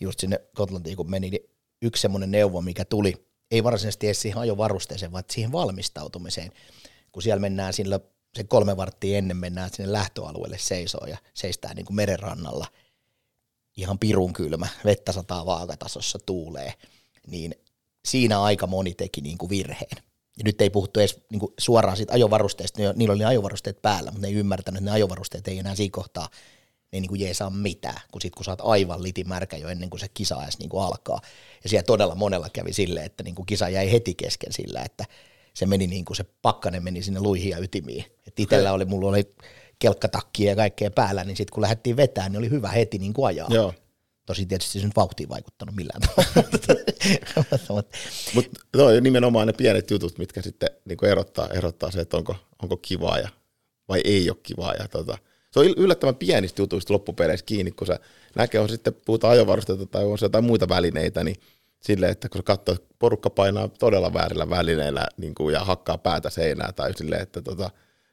just sinne Gotlantiin kun meni, niin yksi semmoinen neuvo, mikä tuli, ei varsinaisesti edes siihen ajovarusteeseen, vaan siihen valmistautumiseen, kun siellä mennään sillä se kolme varttia ennen mennään sinne lähtöalueelle seisoo ja seistää niin kuin merenrannalla, ihan pirun kylmä, vettä sataa vaakatasossa, tuulee, niin siinä aika moni teki niin kuin virheen. Ja nyt ei puhuttu edes niin kuin suoraan siitä ajovarusteesta, ni- niillä oli ne ajovarusteet päällä, mutta ne ei ymmärtänyt, että ne ajovarusteet ei enää siinä kohtaa ne ei niin kuin jeesaa mitään, kun sit kun sä oot aivan litimärkä jo ennen kuin se kisa edes niin kuin alkaa. Ja siellä todella monella kävi silleen, että niin kuin kisa jäi heti kesken sillä, että se meni niin kuin se pakkanen meni sinne luihin ja ytimiin. Et itellä oli, mulla oli kelkkatakkia ja kaikkea päällä, niin sitten kun lähdettiin vetämään, niin oli hyvä heti niin kuin ajaa. Joo. Tosi tietysti se nyt vauhtiin vaikuttanut millään tavalla. Mutta on nimenomaan ne pienet jutut, mitkä sitten niin erottaa, erottaa se, että onko, onko kivaa ja, vai ei ole kivaa. Ja tota, se on yllättävän pienistä jutuista loppupeleissä kiinni, kun se näkee, on sitten puhutaan ajovarusteita tai on se jotain muita välineitä, niin sille, että kun sä katsoo, että porukka painaa todella väärillä välineillä niin kuin, ja hakkaa päätä seinää tai sille, että, tota,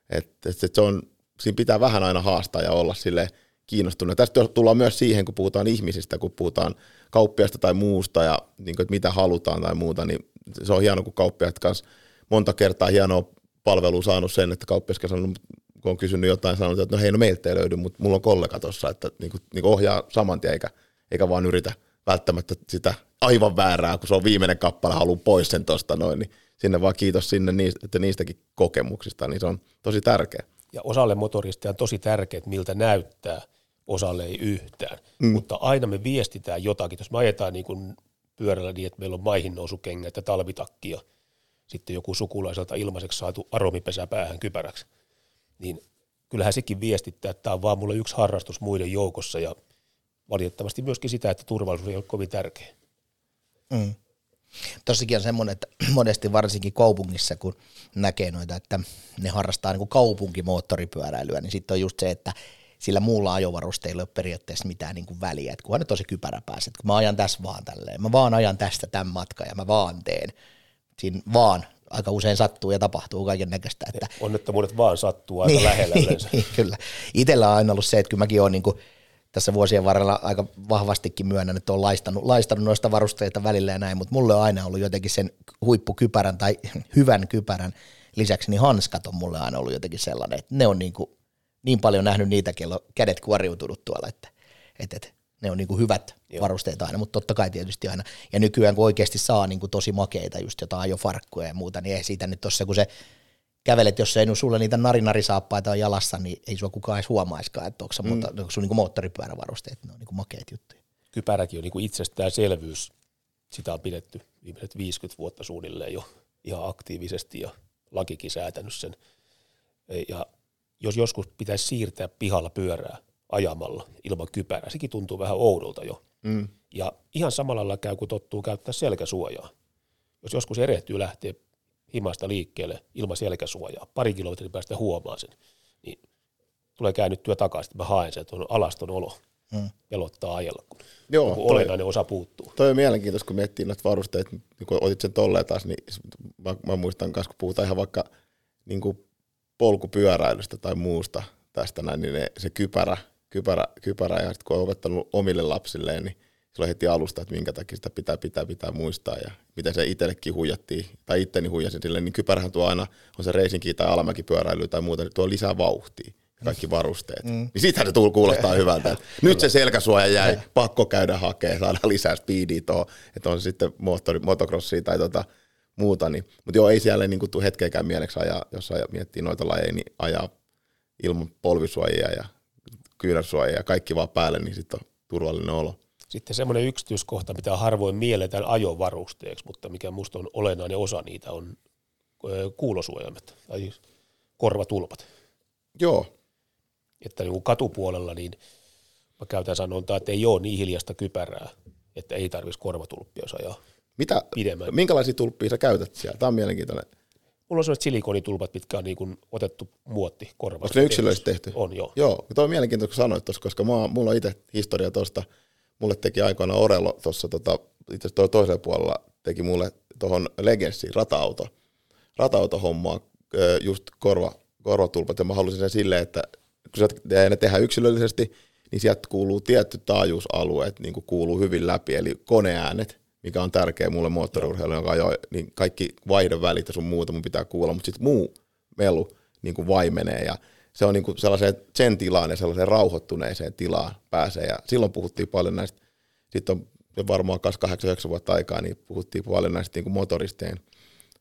että, että se on, siinä pitää vähän aina haastaa ja olla sille kiinnostunut. Tästä tullaan myös siihen, kun puhutaan ihmisistä, kun puhutaan kauppiasta tai muusta ja niin kuin, että mitä halutaan tai muuta, niin se on hieno, kun kauppiaat kanssa monta kertaa hienoa palvelua saanut sen, että kauppias sanonut, kun on kysynyt jotain, sanonut, että no hei, no meiltä ei löydy, mutta mulla on kollega tuossa, että niin kuin, niin kuin ohjaa saman tien, eikä, eikä vaan yritä välttämättä sitä aivan väärää, kun se on viimeinen kappale, haluaa pois sen tuosta noin, niin sinne vaan kiitos sinne niistä, että niistäkin kokemuksista, niin se on tosi tärkeä. Ja osalle motorista on tosi tärkeää, miltä näyttää, osalle ei yhtään. Mm. Mutta aina me viestitään jotakin. Jos me ajetaan niin kuin pyörällä niin, että meillä on maihin nousukengät ja talvitakki ja sitten joku sukulaiselta ilmaiseksi saatu aromipesä päähän kypäräksi, niin kyllähän sekin viestittää, että tämä on vaan mulle yksi harrastus muiden joukossa ja valitettavasti myöskin sitä, että turvallisuus ei ole kovin tärkeä. Mm. Tossakin on semmoinen, että monesti varsinkin kaupungissa, kun näkee noita, että ne harrastaa niin kuin kaupunkimoottoripyöräilyä, niin sitten on just se, että sillä muulla ajovarusteilla ei ole periaatteessa mitään niin kuin väliä, että kunhan ne tosi kypärä pääset, kun mä ajan tässä vaan tälleen, mä vaan ajan tästä tämän matkan ja mä vaan teen. Siinä vaan aika usein sattuu ja tapahtuu kaiken näköistä. Että... Onnettomuudet vaan sattuu aika niin, lähellä yleensä. Niin, kyllä. Itellä on aina ollut se, että kyllä mäkin olen niin kuin tässä vuosien varrella aika vahvastikin myönnän, että olen laistanut, laistanut noista varusteita välillä ja näin, mutta mulle on aina ollut jotenkin sen huippukypärän tai hyvän kypärän lisäksi, niin hanskat on mulle aina ollut jotenkin sellainen, että ne on niin, kuin, niin paljon nähnyt niitä, kello kädet kuoriutunut tuolla, että, että, että ne on niin kuin hyvät Joo. varusteet aina, mutta totta kai tietysti aina. Ja nykyään kun oikeasti saa niin kuin tosi makeita, just jotain ajofarkkuja ja muuta, niin ei siitä nyt tuossa, kun se kävelet, jos ei sulla niitä narinarisaappaita on jalassa, niin ei sua kukaan edes huomaiskaan, että onko, mm. onko sun niin moottoripyörävarusteet, ne on niin makeat juttuja. Kypäräkin on niin itsestäänselvyys. Sitä on pidetty viimeiset 50 vuotta suunnilleen jo ihan aktiivisesti ja lakikin säätänyt sen. Ja jos joskus pitäisi siirtää pihalla pyörää ajamalla ilman kypärää, sekin tuntuu vähän oudolta jo. Mm. Ja ihan samalla lailla käy, kun tottuu käyttää selkäsuojaa. Jos joskus erehtyy lähteä himasta liikkeelle ilman selkäsuojaa, pari kilometrin päästä huomaa sen, niin tulee käännyttyä takaisin, että mä haen sen, että on alaston olo. Hmm. Pelottaa ajella, kun Joo, toi, olennainen osa puuttuu. Toi on mielenkiintoista, kun miettii noita varusteita, niin kun otit sen tolleen taas, niin mä, mä muistan myös, kun puhutaan ihan vaikka niin kuin polkupyöräilystä tai muusta tästä näin, niin ne, se kypärä, kypärä, kypärä ja sitten kun on opettanut omille lapsilleen, niin silloin heti alusta, että minkä takia sitä pitää, pitää, pitää muistaa ja miten se itsellekin huijattiin, tai itteni huijasin silleen, niin kypärähän tuo aina, on se reisinki tai alamäkipyöräily tai muuta, niin tuo lisää vauhtia kaikki varusteet. Mm. Niin siitähän se tull, kuulostaa hyvältä. Nyt se selkäsuoja jäi, pakko käydä hakemaan, saada lisää speedia tuohon, että on se sitten moottori, motocrossia tai tota, muuta. Niin. Mutta joo, ei siellä niin kuin hetkeäkään mieleksi ajaa, jos ajaa, miettii noita lajeja, niin ajaa ilman polvisuojia ja kyynärsuojia ja kaikki vaan päälle, niin sitten on turvallinen olo. Sitten semmoinen yksityiskohta, mitä harvoin mielletään ajovarusteeksi, mutta mikä minusta on olennainen osa niitä, on kuulosuojaimet tai korvatulpat. Joo. Että niin katupuolella niin mä käytän sanontaa, että ei ole niin hiljasta kypärää, että ei tarvitsisi korvatulppia, jos ajaa Mitä, pidemmän. Minkälaisia tulppia sä käytät siellä? Tämä on mielenkiintoinen. Mulla on sellaiset silikonitulpat, mitkä on niin kuin otettu muotti korvasta. Onko ne yksilöllisesti tehty? On, joo. Joo, tuo on mielenkiintoista, kun sanoit tuossa, koska mä, mulla on itse historia tuosta – mulle teki aikoina Orelo tuossa tota, itse asiassa toisella puolella teki mulle tuohon Legendsiin rata-auto, rata-autohommaa just korva, korvatulpat ja mä halusin sen silleen, että kun ne tehdään yksilöllisesti, niin sieltä kuuluu tietty taajuusalue, että niin kuuluu hyvin läpi, eli koneäänet, mikä on tärkeä mulle moottoriurheilu, joka ajoi, niin kaikki vaihdon välit ja sun muuta mun pitää kuulla, mutta sitten muu melu niin kuin vaimenee ja se on niin kuin sellaiseen sen tilaan ja sellaiseen rauhoittuneeseen tilaan pääsee. Ja silloin puhuttiin paljon näistä, sitten on varmaan 8-9 vuotta aikaa, niin puhuttiin paljon näistä niin kuin motoristeen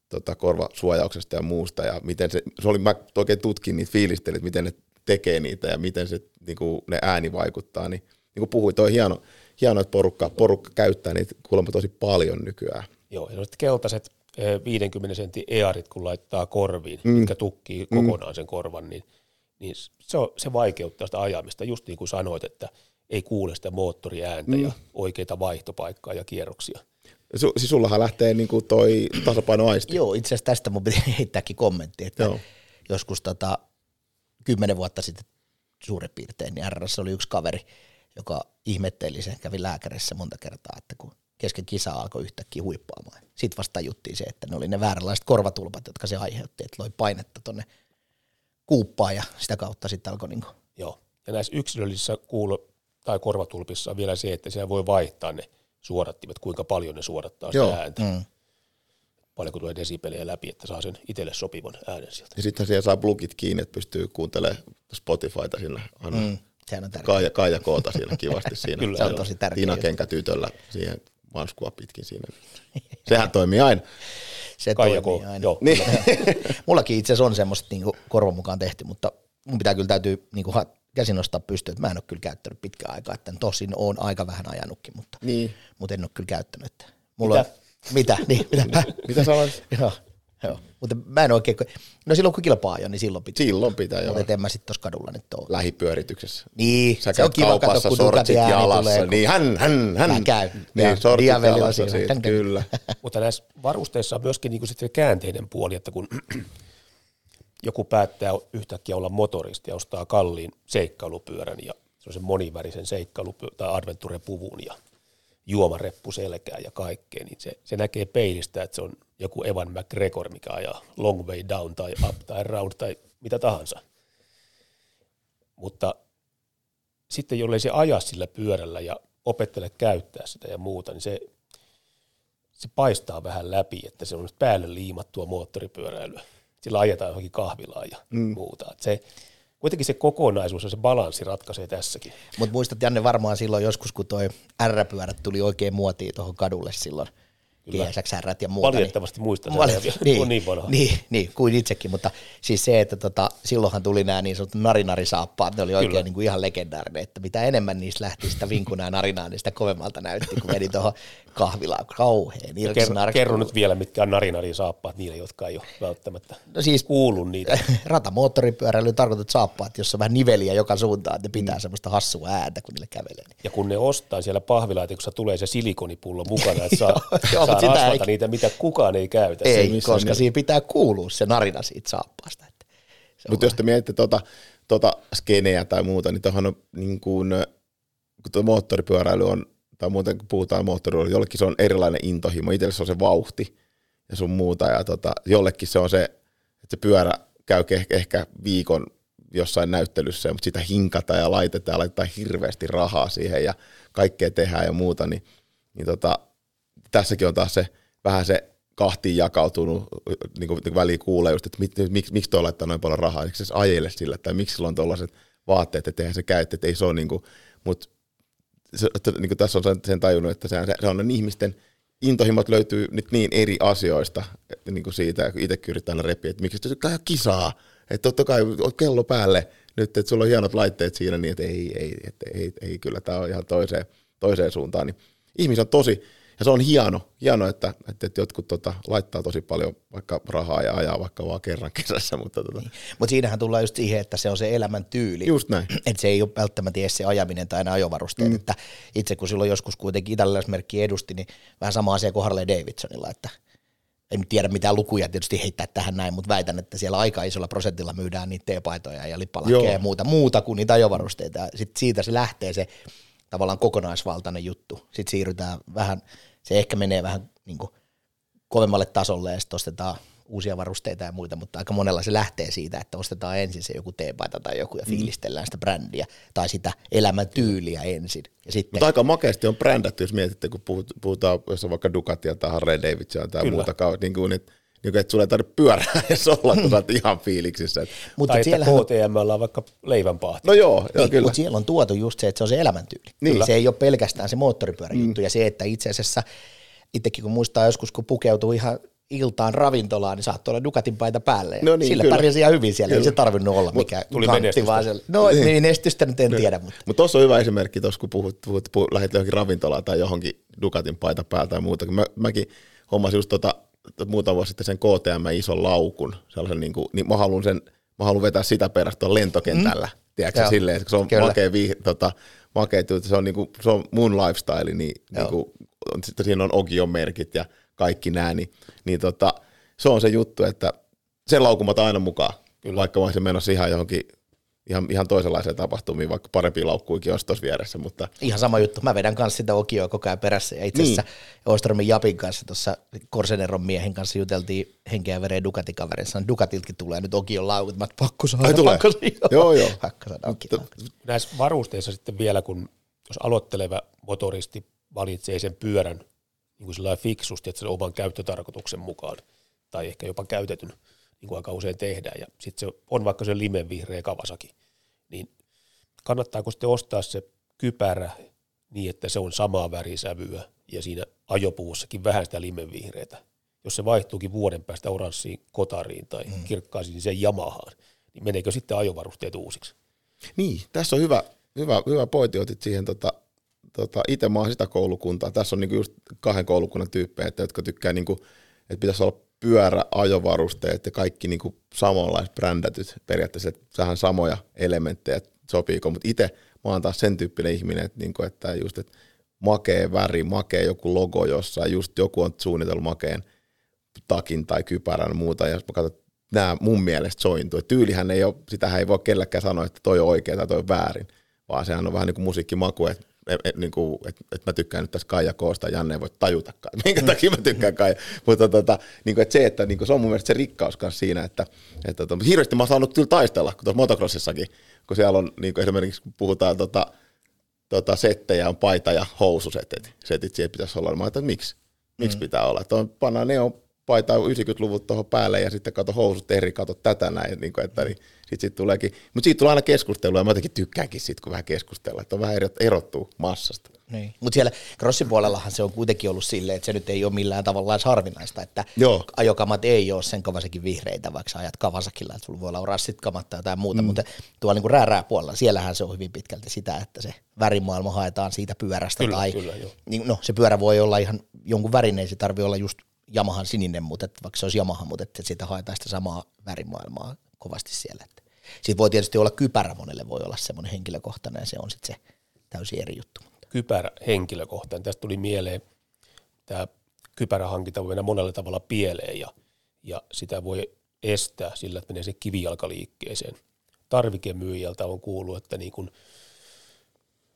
tota, korvasuojauksesta ja muusta. Ja miten se, se oli, mä oikein tutkin niitä fiilistelit, miten ne tekee niitä ja miten se, niin kuin ne ääni vaikuttaa, niin, niin kuin puhuit, on hieno, hieno, että porukka, porukka käyttää niitä kuulemma tosi paljon nykyään. Joo, ja sitten keltaiset eh, 50 sentin earit, kun laittaa korviin, mm. mitkä tukkii kokonaan sen korvan, niin, niin se, on, se vaikeuttaa sitä ajamista, just niin kuin sanoit, että ei kuule sitä moottoriääntä mm. ja oikeita vaihtopaikkaa ja kierroksia. Su, siis sullahan lähtee niin kuin toi tasapainoaisti. Joo, itse asiassa tästä mun piti heittääkin kommentti, että Joo. joskus tota, kymmenen vuotta sitten suurin piirtein, niin RS oli yksi kaveri, joka ihmetteli sen, kävi lääkärissä monta kertaa, että kun kesken kisa alkoi yhtäkkiä huippaamaan. Sitten vasta tajuttiin se, että ne oli ne vääränlaiset korvatulpat, jotka se aiheutti, että loi painetta tonne kuuppaan ja sitä kautta sitten alkoi niinku, Joo, ja näissä yksilöllisissä kuulo- tai korvatulpissa on vielä se, että siellä voi vaihtaa ne suodattimet, kuinka paljon ne suodattaa sitä Joo. ääntä. Mm. Paljonko tulee desibeliä läpi, että saa sen itselle sopivan äänen sieltä. Ja sitten siellä saa plugit kiinni, että pystyy kuuntelemaan Spotifyta siinä. Aina mm, sehän on tärkeää. Kaija, Kaija Koota siinä kivasti siinä. Kyllä, Se on tosi tärkeä. Tiina. Kenkä tytöllä siihen manskua pitkin siinä. Sehän toimii aina. Se Kaija toimii K. aina. Joo, Niin. Mullakin itse asiassa on semmoista niinku korvan mukaan tehty, mutta mun pitää kyllä täytyy niinku ha- käsin nostaa pystyyn, että mä en ole kyllä käyttänyt pitkään aikaa, että tosin on aika vähän ajanutkin, mutta, Niin. mutta en ole kyllä käyttänyt. Että mulla Mitä? On, mitä? Niin, mitä? Mitä sanoit? joo, joo, mutta mä en oikein, no silloin kun kilpaa ajo, niin silloin pitää. Silloin pitää jo Mutta en mä sitten tuossa kadulla nyt ole. lähipyörityksessä. Niin, Sä se on kiva katsoa, kun sortsit jalassa. tulee. kun- Niin, hän, hän, hän. Mä käyn. Ja Niin, sortsit diavelilla jalassa siitä, tän. kyllä. Mutta näissä varusteissa on myöskin niinku sitten käänteinen puoli, että kun joku päättää yhtäkkiä olla motoristi ja ostaa kalliin seikkailupyörän ja se monivärisen seikkailu- tai adventure-puvun ja juomareppu selkää ja kaikkea, niin se, se näkee peilistä, että se on joku Evan McGregor, mikä ajaa long way down tai up tai round tai mitä tahansa. Mutta sitten jollei se aja sillä pyörällä ja opettele käyttää sitä ja muuta, niin se, se paistaa vähän läpi, että se on päälle liimattua moottoripyöräilyä. Sillä ajetaan johonkin kahvilaan ja mm. muuta. Et se, kuitenkin se kokonaisuus ja se balanssi ratkaisee tässäkin. Mutta muistat Janne varmaan silloin joskus, kun toi R-pyörät tuli oikein muotiin tuohon kadulle silloin. GSX-R ja muuta. Valitettavasti muistan sen Valit- ajan. niin, On niin vanha. Niin, niin, kuin itsekin, mutta siis se, että tota, silloinhan tuli nämä niin sanotut narinarisaappaat, ne oli oikein Kyllä. niin kuin ihan legendaarinen, että mitä enemmän niistä lähti sitä vinkunaa narinaa, niin sitä kovemmalta näytti, kun meni tuohon kahvilaan. Kauheen, Kerro, kerro nyt vielä, mitkä on narinari saappaat niille, jotka ei ole välttämättä No siis kuullut niitä. ratamoottoripyöräily tarkoitetut saappaat, jossa on vähän niveliä joka suuntaan, että ne pitää semmoista hassua ääntä, kun niille kävelee. Niin. Ja kun ne ostaa siellä pahvilaatikossa, tulee se silikonipullo mukana, että saa, Joo, saa sitä ei- niitä, mitä kukaan ei käytä. Ei, missä koska ne- siinä pitää kuulua se narina siitä saappaasta. Se Mutta jos te mietitte tota, tota skeneä tai muuta, niin tuohon on niin kuin, kun tuo moottoripyöräily on, tai muuten kun puhutaan moottoripyöräilystä, jollekin se on erilainen intohimo, itselle se on se vauhti ja sun muuta, ja tota, jollekin se on se, että se pyörä käy ehkä viikon jossain näyttelyssä, mutta sitä hinkataan ja laitetaan ja laitetaan hirveästi rahaa siihen ja kaikkea tehdään ja muuta, niin, niin tota, tässäkin on taas se vähän se kahtiin jakautunut, niin kuin, väliin kuulee just, että mit, miksi, miksi toi laittaa noin paljon rahaa, eikö se ajele sillä, tai miksi sillä on tuollaiset vaatteet, että eihän se käy, että ei se ole niin kuin, mutta se, että, niin kuin tässä on sen, tajunnut, että se, se on ne ihmisten intohimot löytyy nyt niin eri asioista, niin kuin siitä, kun itsekin yrittää aina repiä, että miksi on kisaa, että totta kai kello päälle nyt, että sulla on hienot laitteet siinä, niin että ei, ei, että ei, ei kyllä tämä on ihan toiseen, toiseen suuntaan, niin ihmisiä on tosi, ja se on hieno, hieno että, että, jotkut tota, laittaa tosi paljon vaikka rahaa ja ajaa vaikka vaan kerran kesässä, mutta tota, Mutta siinähän tullaan just siihen, että se on se elämäntyyli. just näin. Että se ei ole välttämättä edes se ajaminen tai ne ajovarusteet. Mm. Että itse kun silloin joskus kuitenkin italialaismerkki edusti, niin vähän sama asia kuin Harley Davidsonilla, että en tiedä mitään lukuja tietysti heittää tähän näin, mutta väitän, että siellä aika isolla prosentilla myydään niitä teepaitoja ja lippalakkeja ja muuta, muuta kuin niitä ajovarusteita. Sitten siitä se lähtee se tavallaan kokonaisvaltainen juttu. Sitten siirrytään vähän, se ehkä menee vähän niin kuin kovemmalle tasolle ja sitten ostetaan uusia varusteita ja muita, mutta aika monella se lähtee siitä, että ostetaan ensin se joku teepaita tai joku ja fiilistellään sitä brändiä tai sitä elämäntyyliä ensin. Ja sitten Mutta aika makeasti on brändätty, jos mietitte, kun puhut- puhutaan, jos on vaikka Ducatia tai Harley Davidson tai Kyllä. muuta, niin kuin, että, niin kuin, että sulla ei tarvitse pyörää edes olla, kun sä oot ihan fiiliksissä. Mutta tai että siellähän, KTM on vaikka leivänpahti. No joo, joo niin, kyllä. mutta siellä on tuotu just se, että se on se elämäntyyli. Niin. Se ei ole pelkästään se moottoripyöräjuttu mm. ja se, että itse asiassa itsekin kun muistaa joskus, kun pukeutuu ihan iltaan ravintolaan, niin saattoi olla Ducatin paita päälle. Ja No niin, sillä kyllä. pärjäsi ihan hyvin siellä, ei Kyllä. se tarvinnut olla mikään tuli kantti, vaan se, No niin. menestystä nyt en tiedä, mutta Mutta tuossa on hyvä esimerkki tuossa, kun puhut, puhut, puhut, lähdit johonkin ravintolaan tai johonkin Ducatin paita päältä tai muuta. Mä, mäkin hommasin just tota, muutama vuosi sitten sen KTM ison laukun, sellaisen niin kuin, niin mä haluan sen, mä haluan vetää sitä perästä tuolla lentokentällä, mm. tiedätkö Joo. silleen, että se on Kyllä. makea, vih, tota, makea se on, niin kuin, se on mun lifestyle, niin, niin kuin, on, sitten siinä on Ogion merkit ja kaikki nämä, niin, niin tota, se on se juttu, että sen otan aina mukaan, Kyllä. vaikka mä olisin menossa ihan johonkin ihan, ihan toisenlaiseen tapahtumiin, vaikka parempia laukkuikin olisi tuossa vieressä, mutta ihan sama juttu. Mä vedän kanssa sitä Okioa koko ajan perässä ja itse asiassa niin. Oistromin Japin kanssa tuossa Korseneron miehen kanssa juteltiin henkeä ja veren Ducati-kaverin sanoi, Ducatiltkin tulee nyt Okion laukut. Mä pakko saada, Ai tulee? pakko saada. Joo, joo. Pakko saada Okion näissä varusteissa sitten vielä, kun jos aloitteleva motoristi valitsee sen pyörän niin kuin fiksusti, että sen oman käyttötarkoituksen mukaan, tai ehkä jopa käytetyn, niin kuin aika usein tehdään, ja sitten se on vaikka se limenvihreä Kawasaki, niin kannattaako sitten ostaa se kypärä niin, että se on samaa värisävyä, ja siinä ajopuussakin vähän sitä limenvihreätä. Jos se vaihtuukin vuoden päästä oranssiin kotariin tai mm. kirkkaisiin sen Yamahaan, niin meneekö sitten ajovarusteet uusiksi? niin, tässä on hyvä, hyvä, hyvä pointti, otit siihen tota, tota, itse mä sitä koulukuntaa. Tässä on niinku just kahden koulukunnan tyyppejä, että, jotka tykkää, niinku, että pitäisi olla pyörä, ajovarusteet ja kaikki niinku samanlaiset brändätyt periaatteessa, että sähän samoja elementtejä, sopiiko, mutta itse mä oon taas sen tyyppinen ihminen, että, niinku, että just, että makee väri, makee joku logo jossain, just joku on suunnitellut makeen takin tai kypärän muuta, ja jos mä katson, nämä mun mielestä sointuu. Tyylihän ei ole, sitähän ei voi kellekään sanoa, että toi on oikein tai toi on väärin, vaan sehän on vähän niin kuin musiikkimaku, että et, et, niin kuin, et, et mä tykkään nyt tästä Kaija Koosta, Janne ei voi tajutakaan, että minkä takia mä tykkään Kaija. Mutta tota, niin kuin, että se, että niin kuin, se on mun mielestä se rikkaus kanssa siinä, että, että tota, hirveästi mä oon saanut kyllä taistella, kun tuossa motocrossissakin, kun siellä on niin kuin esimerkiksi kun puhutaan tota, tota, settejä on paita ja housusetit. Setit siihen pitäisi olla. Mä ajattelin, että miksi? Miksi mm. pitää olla? Että on, pannaan neon paita 90-luvut tuohon päälle ja sitten kato housut eri, kato tätä näin. Niin kuin, että niin, sit, sit tuleekin. Mutta siitä tulee aina keskustelua ja mä jotenkin tykkäänkin siitä, kun vähän keskustellaan, että on vähän erot, erottuu massasta. Niin. Mutta siellä crossin puolellahan se on kuitenkin ollut silleen, että se nyt ei ole millään tavalla edes harvinaista, että Joo. ajokamat ei ole sen Kawasakin vihreitä, vaikka sä ajat Kawasakilla, että sulla voi olla rassit kamat tai jotain muuta, mm. mutta tuolla niin räärää puolella, siellähän se on hyvin pitkälti sitä, että se värimaailma haetaan siitä pyörästä. Kyllä, tai, kyllä, joo. niin, no, se pyörä voi olla ihan jonkun värinen, ei se tarvii olla just Yamahan sininen, mutta että, vaikka se olisi Yamaha, mutta että siitä haetaan sitä samaa värimaailmaa kovasti siellä. Että. Siitä voi tietysti olla kypärä monelle, voi olla semmoinen henkilökohtainen ja se on sitten se täysin eri juttu. kypärä henkilökohtainen. Tästä tuli mieleen, tämä kypärähankinta voi mennä monella tavalla pieleen ja, ja sitä voi estää sillä, että menee se kivijalkaliikkeeseen. Tarvikemyyjältä on kuullut, että niin kun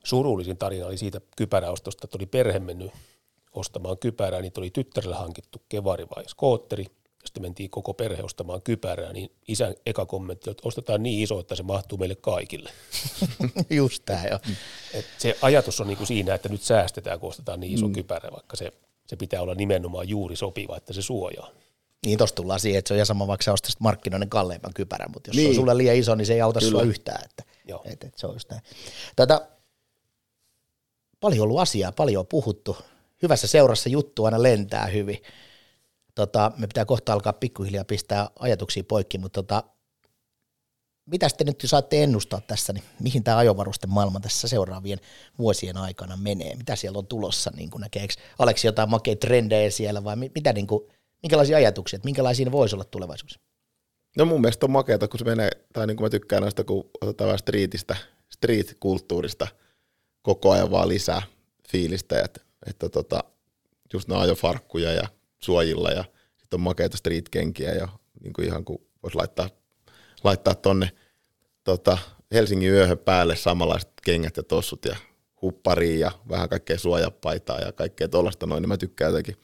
surullisin tarina oli siitä kypäräostosta, että oli perhe mennyt ostamaan kypärää, niin oli tyttärelle hankittu kevari vai skootteri, ja sitten mentiin koko perhe ostamaan kypärää, niin isän eka kommentti, että ostetaan niin iso, että se mahtuu meille kaikille. Just tämä joo. Et se ajatus on niinku siinä, että nyt säästetään, kun ostetaan niin iso mm. kypärä, vaikka se, se pitää olla nimenomaan juuri sopiva, että se suojaa. Niin tosta tullaan siihen, että se on ihan sama, vaikka sä ostaisit markkinoiden kalleimman kypärän, mutta jos niin. se on Niin. sulle liian iso, niin se ei auta Kyllä. sua yhtään. Että, Joo. että, että se on just näin. Tätä, paljon ollut asiaa, paljon on puhuttu. Hyvässä seurassa juttu aina lentää hyvin. Tota, me pitää kohta alkaa pikkuhiljaa pistää ajatuksia poikki, mutta tota, mitä te nyt saatte ennustaa tässä, niin mihin tämä ajovarusten maailma tässä seuraavien vuosien aikana menee? Mitä siellä on tulossa? Niin näkeekö Aleksi jotain makeita trendejä siellä vai mi- mitä, niin kuin, minkälaisia ajatuksia, että minkälaisia ne voisi olla tulevaisuudessa? No mun mielestä on makeata, kun se menee, tai niin kuin mä tykkään näistä, kun otetaan vähän streetistä, street-kulttuurista koko ajan vaan lisää fiilistä, että, että tota, just ne ajofarkkuja ja suojilla ja sitten on makeita street-kenkiä ja niin kuin ihan kuin voisi laittaa, laittaa tonne tota, Helsingin yöhön päälle samanlaiset kengät ja tossut ja huppariin ja vähän kaikkea suojapaitaa ja kaikkea tuollaista noin, niin mä tykkään jotenkin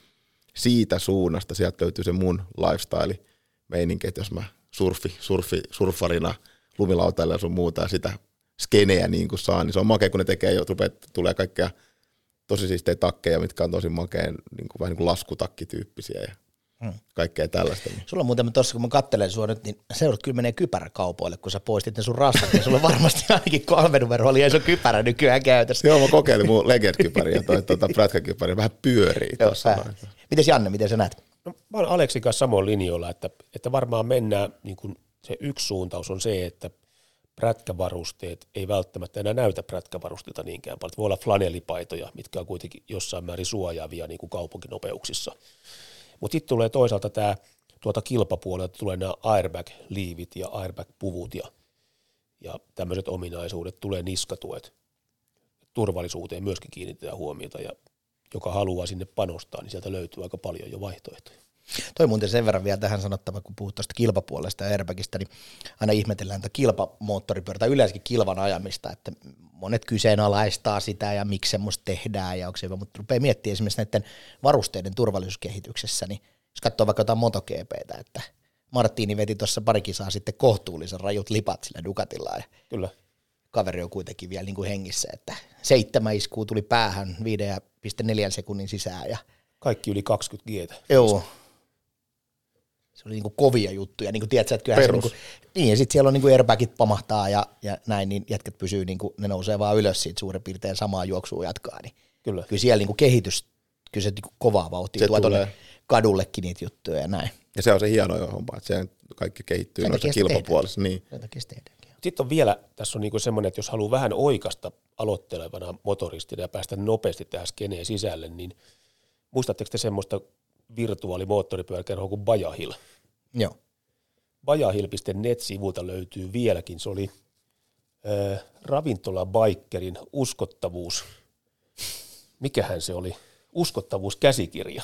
siitä suunnasta, sieltä löytyy se mun lifestyle meininki, että jos mä surfi, surfi, surfarina lumilautalla ja sun muuta ja sitä skeneä niin kuin saa, niin se on makea, kun ne tekee jo, rupeaa, tulee kaikkea tosi siistejä takkeja, mitkä on tosi makeen, niin kuin, vähän niin kuin laskutakkityyppisiä ja Hmm. kaikkea tällaista. Niin. Sulla on muuten tuossa, kun mä kattelen sua nyt, niin seudut kyllä menee kypäräkaupoille, kun sä poistit ne sun rastat, ja sulla varmasti ainakin kolme numero oli iso kypärä nykyään käytössä. Joo, mä kokeilin mun legend-kypäriä ja toi tuota, prätkäkypäriä, vähän pyörii Joo, tuossa. Mites Janne, miten sä näet? No, mä olen Aleksin kanssa samoin linjoilla, että, että varmaan mennään, niin kuin se yksi suuntaus on se, että prätkävarusteet ei välttämättä enää näytä prätkävarusteita niinkään paljon. Voi olla flanelipaitoja, mitkä on kuitenkin jossain määrin suojaavia niin kuin kaupunkinopeuksissa. Mutta sitten tulee toisaalta tämä tuolta kilpapuolelta tulee nämä airbag-liivit ja airbag-puvut ja, ja tämmöiset ominaisuudet, tulee niskatuet. Turvallisuuteen myöskin kiinnitetään huomiota ja joka haluaa sinne panostaa, niin sieltä löytyy aika paljon jo vaihtoehtoja. Toi muuten sen verran vielä tähän sanottava, kun puhut tuosta kilpapuolesta ja airbagista, niin aina ihmetellään tätä kilpamoottoripyörää tai yleensäkin kilvan ajamista, että monet kyseenalaistaa sitä ja miksi semmoista tehdään ja onko se hyvä, mutta rupeaa miettimään esimerkiksi näiden varusteiden turvallisuuskehityksessä, niin jos katsoo vaikka jotain MotoGPtä, että Martini veti tuossa pari kisaa sitten kohtuullisen rajut lipat sillä Ducatilla ja Kyllä. kaveri on kuitenkin vielä niin kuin hengissä, että seitsemän iskua tuli päähän 5,4 sekunnin sisään ja Kaikki yli 20 g Joo. Se oli niinku kovia juttuja, niin kuin tiedätkö, että kyllähän se niinku, niin, ja sitten siellä on niinku airbagit pamahtaa ja, ja näin, niin jätkät pysyy, niinku, ne nousee vaan ylös siitä suurin piirtein samaa juoksua jatkaa, niin Kyllä. kyllä siellä niinku kehitys, kyllä se niinku kovaa vauhtia tuo tuonne kadullekin niitä juttuja ja näin. Ja se on se hieno homma, että se kaikki kehittyy Sen noissa kilpapuolissa. Niin. Sen takia. Sitten on vielä, tässä on niinku semmoinen, että jos haluaa vähän oikasta aloittelevana motoristina ja päästä nopeasti tähän skeneen sisälle, niin muistatteko te semmoista virtuaalimoottoripyöräkerhoa kuin Bajahil? Joo. Bajahil.net-sivulta löytyy vieläkin, se oli äh, ravintolabaikkerin uskottavuus, mikähän se oli, uskottavuuskäsikirja,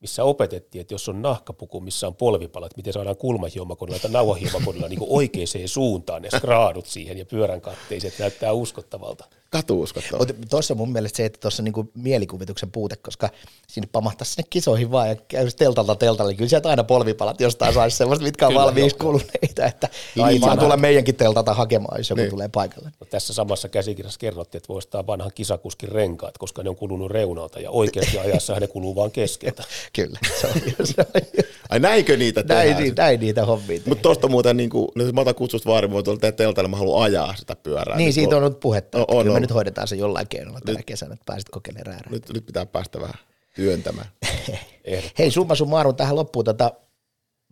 missä opetettiin, että jos on nahkapuku, missä on polvipalat, miten saadaan kulmahiomakonilla tai nauhahiomakonilla niin oikeaan suuntaan ne skraadut siihen ja pyörän katteiset näyttää uskottavalta. Katu uskottava. Mutta tuossa mun mielestä se, että tuossa niinku mielikuvituksen puute, koska sinne pamahtaisi sinne kisoihin vaan ja käy teltalta teltalle, niin kyllä sieltä aina polvipalat jostain saisi semmoista, mitkä on valmiiksi kuluneita, että Aivan. niitä saa tulla meidänkin teltalta hakemaan, jos joku Niin. tulee paikalle. No, tässä samassa käsikirjassa kerrottiin, että voi ostaa vanhan kisakuskin renkaat, koska ne on kulunut reunalta ja oikeasti ajassa ne kuluu vaan keskeltä. Kyllä, se on, se on Ai näinkö niitä näin, tehdään? niin, näin niitä hommia. Mutta tuosta muuten, niin kuin, nyt mä otan kutsusta vaarin, voi tuolla teltalle, mä haluan ajaa sitä pyörää. Niin, Nyt siitä on nyt puhetta, No, on, kyllä me on. nyt hoidetaan se jollain keinolla tänä kesänä, että pääset kokeilemaan räärää. Nyt, nyt pitää päästä vähän työntämään. Hei, summa summarum tähän loppuun tota,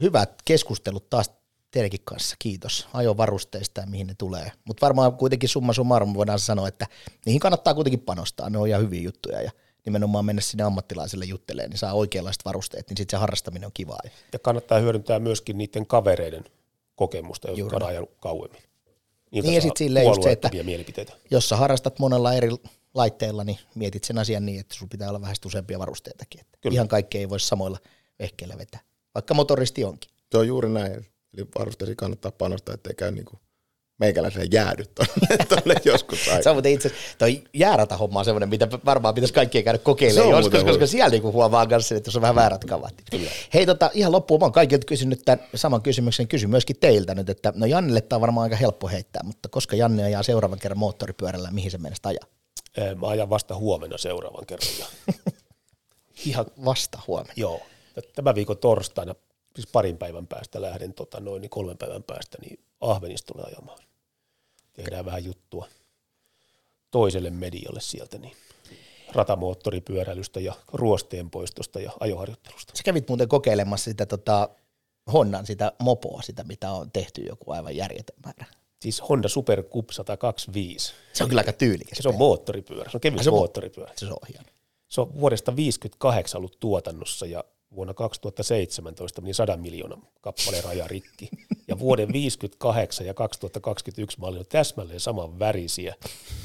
hyvät keskustelut taas teidänkin kanssa, kiitos. Ajovarusteista ja mihin ne tulee. Mutta varmaan kuitenkin summa summarum voidaan sanoa, että niihin kannattaa kuitenkin panostaa, ne on ihan hyviä juttuja ja nimenomaan mennä sinne ammattilaiselle juttelemaan, niin saa oikeanlaiset varusteet, niin sitten se harrastaminen on kivaa. Ja kannattaa hyödyntää myöskin niiden kavereiden kokemusta, jotka Juuri on ajanut kauemmin. Niiltä Niin ja saa sit silleen just se, että- mielipiteitä. Jos sä harrastat monella eri laitteella, niin mietit sen asian niin, että sulla pitää olla vähän useampia varusteitakin. Että Kyllä. ihan kaikkea ei voi samoilla vehkeillä vetää, vaikka motoristi onkin. Se on juuri näin. Eli varusteisiin kannattaa panostaa, ettei käy niin kuin meikäläisen jäädy tonne, tonne joskus Se aikaa. on muuten itse asiassa- toi jäärata-homma on semmoinen, mitä varmaan pitäisi kaikkien käydä Se kokeilemaan on joskus, koska siellä niinku huomaa kanssa, että jos on vähän väärät kavat. Hei tota, ihan loppuun, mä oon kaikilta kysynyt tämän saman kysymyksen, kysyn myöskin teiltä nyt, että no Jannelle tämä on varmaan aika helppo heittää, mutta koska Janne ajaa seuraavan kerran moottoripyörällä, mihin se mennessä ajaa? Mä ajan vasta huomenna seuraavan kerran. Ihan, Vasta huomenna. joo, tämän viikon torstaina, siis parin päivän päästä lähden tota, noin niin kolmen päivän päästä, niin Ahvenista tulee ajamaan. Tehdään vähän juttua toiselle medialle sieltä, niin ratamoottoripyöräilystä ja ruosteen poistosta ja ajoharjoittelusta. Sä kävit muuten kokeilemassa sitä tota, Hondan, sitä mopoa, sitä mitä on tehty joku aivan järjetön määrä. Siis Honda Super Cup 125. Se on kyllä aika tyylikäs. Se on moottoripyörä, se on kevyt se on mo- moottoripyörä. Se on hieno. Se on vuodesta 58 ollut tuotannossa ja vuonna 2017 meni 100 miljoonan kappaleen raja rikki. Ja vuoden 58 ja 2021 malli on täsmälleen saman värisiä.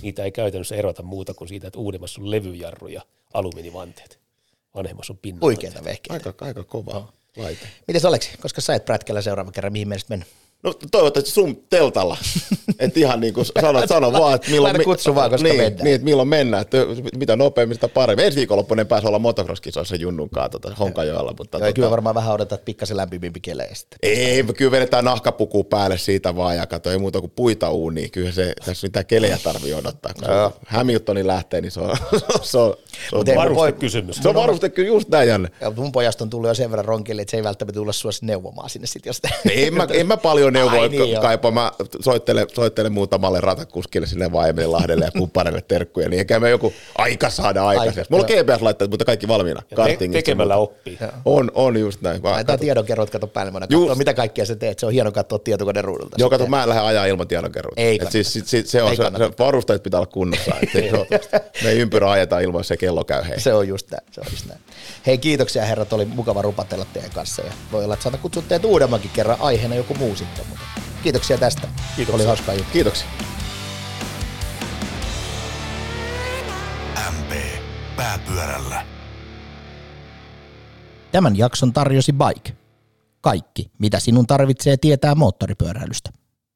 Niitä ei käytännössä erota muuta kuin siitä, että uudemmassa on levyjarru ja alumiinivanteet. Vanhemmassa on pinnat. Oikeita vehkeitä. Aika, aika kova laite. Mites Aleksi, koska sä et prätkällä seuraavan kerran, mihin menisit mennä? No toivottavasti sun teltalla. että ihan niin kuin sanot, sano vaan, että milloin, Laita kutsu vaan, koska niin, mennään. Niin, että milloin mennään. Että mitä nopeammin, sitä paremmin. Ensi viikonloppuinen pääsi olla motocross-kisoissa Junnunkaan tota, Honkajoella. Mutta Joo, tota, kyllä varmaan vähän odotat pikkasen lämpimimpi kelejä sitten. ei, me kyllä vedetään nahkapuku päälle siitä vaan ja kato, ei muuta kuin puita uuniin. Kyllä se, tässä mitään kelejä tarvii odottaa. Kun se Hamiltonin lähtee, niin se on, se on mun poi- Varustekysymys. Se on varuste kyllä just näin, Janne. Ja mun pojasta on tullut jo sen verran ronkille, että se ei välttämättä tulla sua sit neuvomaan sinne sit, jos En mä, en mä paljon neuvoa niin joo. kaipaa. Mä soittelen, soittelen muutamalle ratakuskille sinne vaan Lahdelle ja kumppaneille terkkuja, niin eikä me joku aika saada aikaisemmin. Mulla on GPS-laitteet, mutta kaikki valmiina. Ja te- tekemällä oppii. On, on just näin. Mä Laitetaan katon- tiedonkerrot, kato päällimmäinen, Just. katsoa mitä kaikkea sä teet. Se on hieno katsoa tietokoneen ruudulta. Joo, kato, mä en lähde ajaa ilman tiedonkeruuta. Ei Et kannata. siis, sit, sit, se on Ei se, se, varusteet pitää olla kunnossa. Et me ei ympyrä ajeta ilman, jos se kello käy hei. Se on just näin, se on just näin. Hei, kiitoksia herrat, oli mukava rupatella teidän kanssa ja voi olla, että saata kutsua teidät uudemmankin kerran aiheena joku muu sitten. Mutta kiitoksia tästä. Kiitoksia. Oli hauskaa juttu. Kiitoksia. MP pääpyörällä. Tämän jakson tarjosi Bike. Kaikki, mitä sinun tarvitsee tietää moottoripyöräilystä.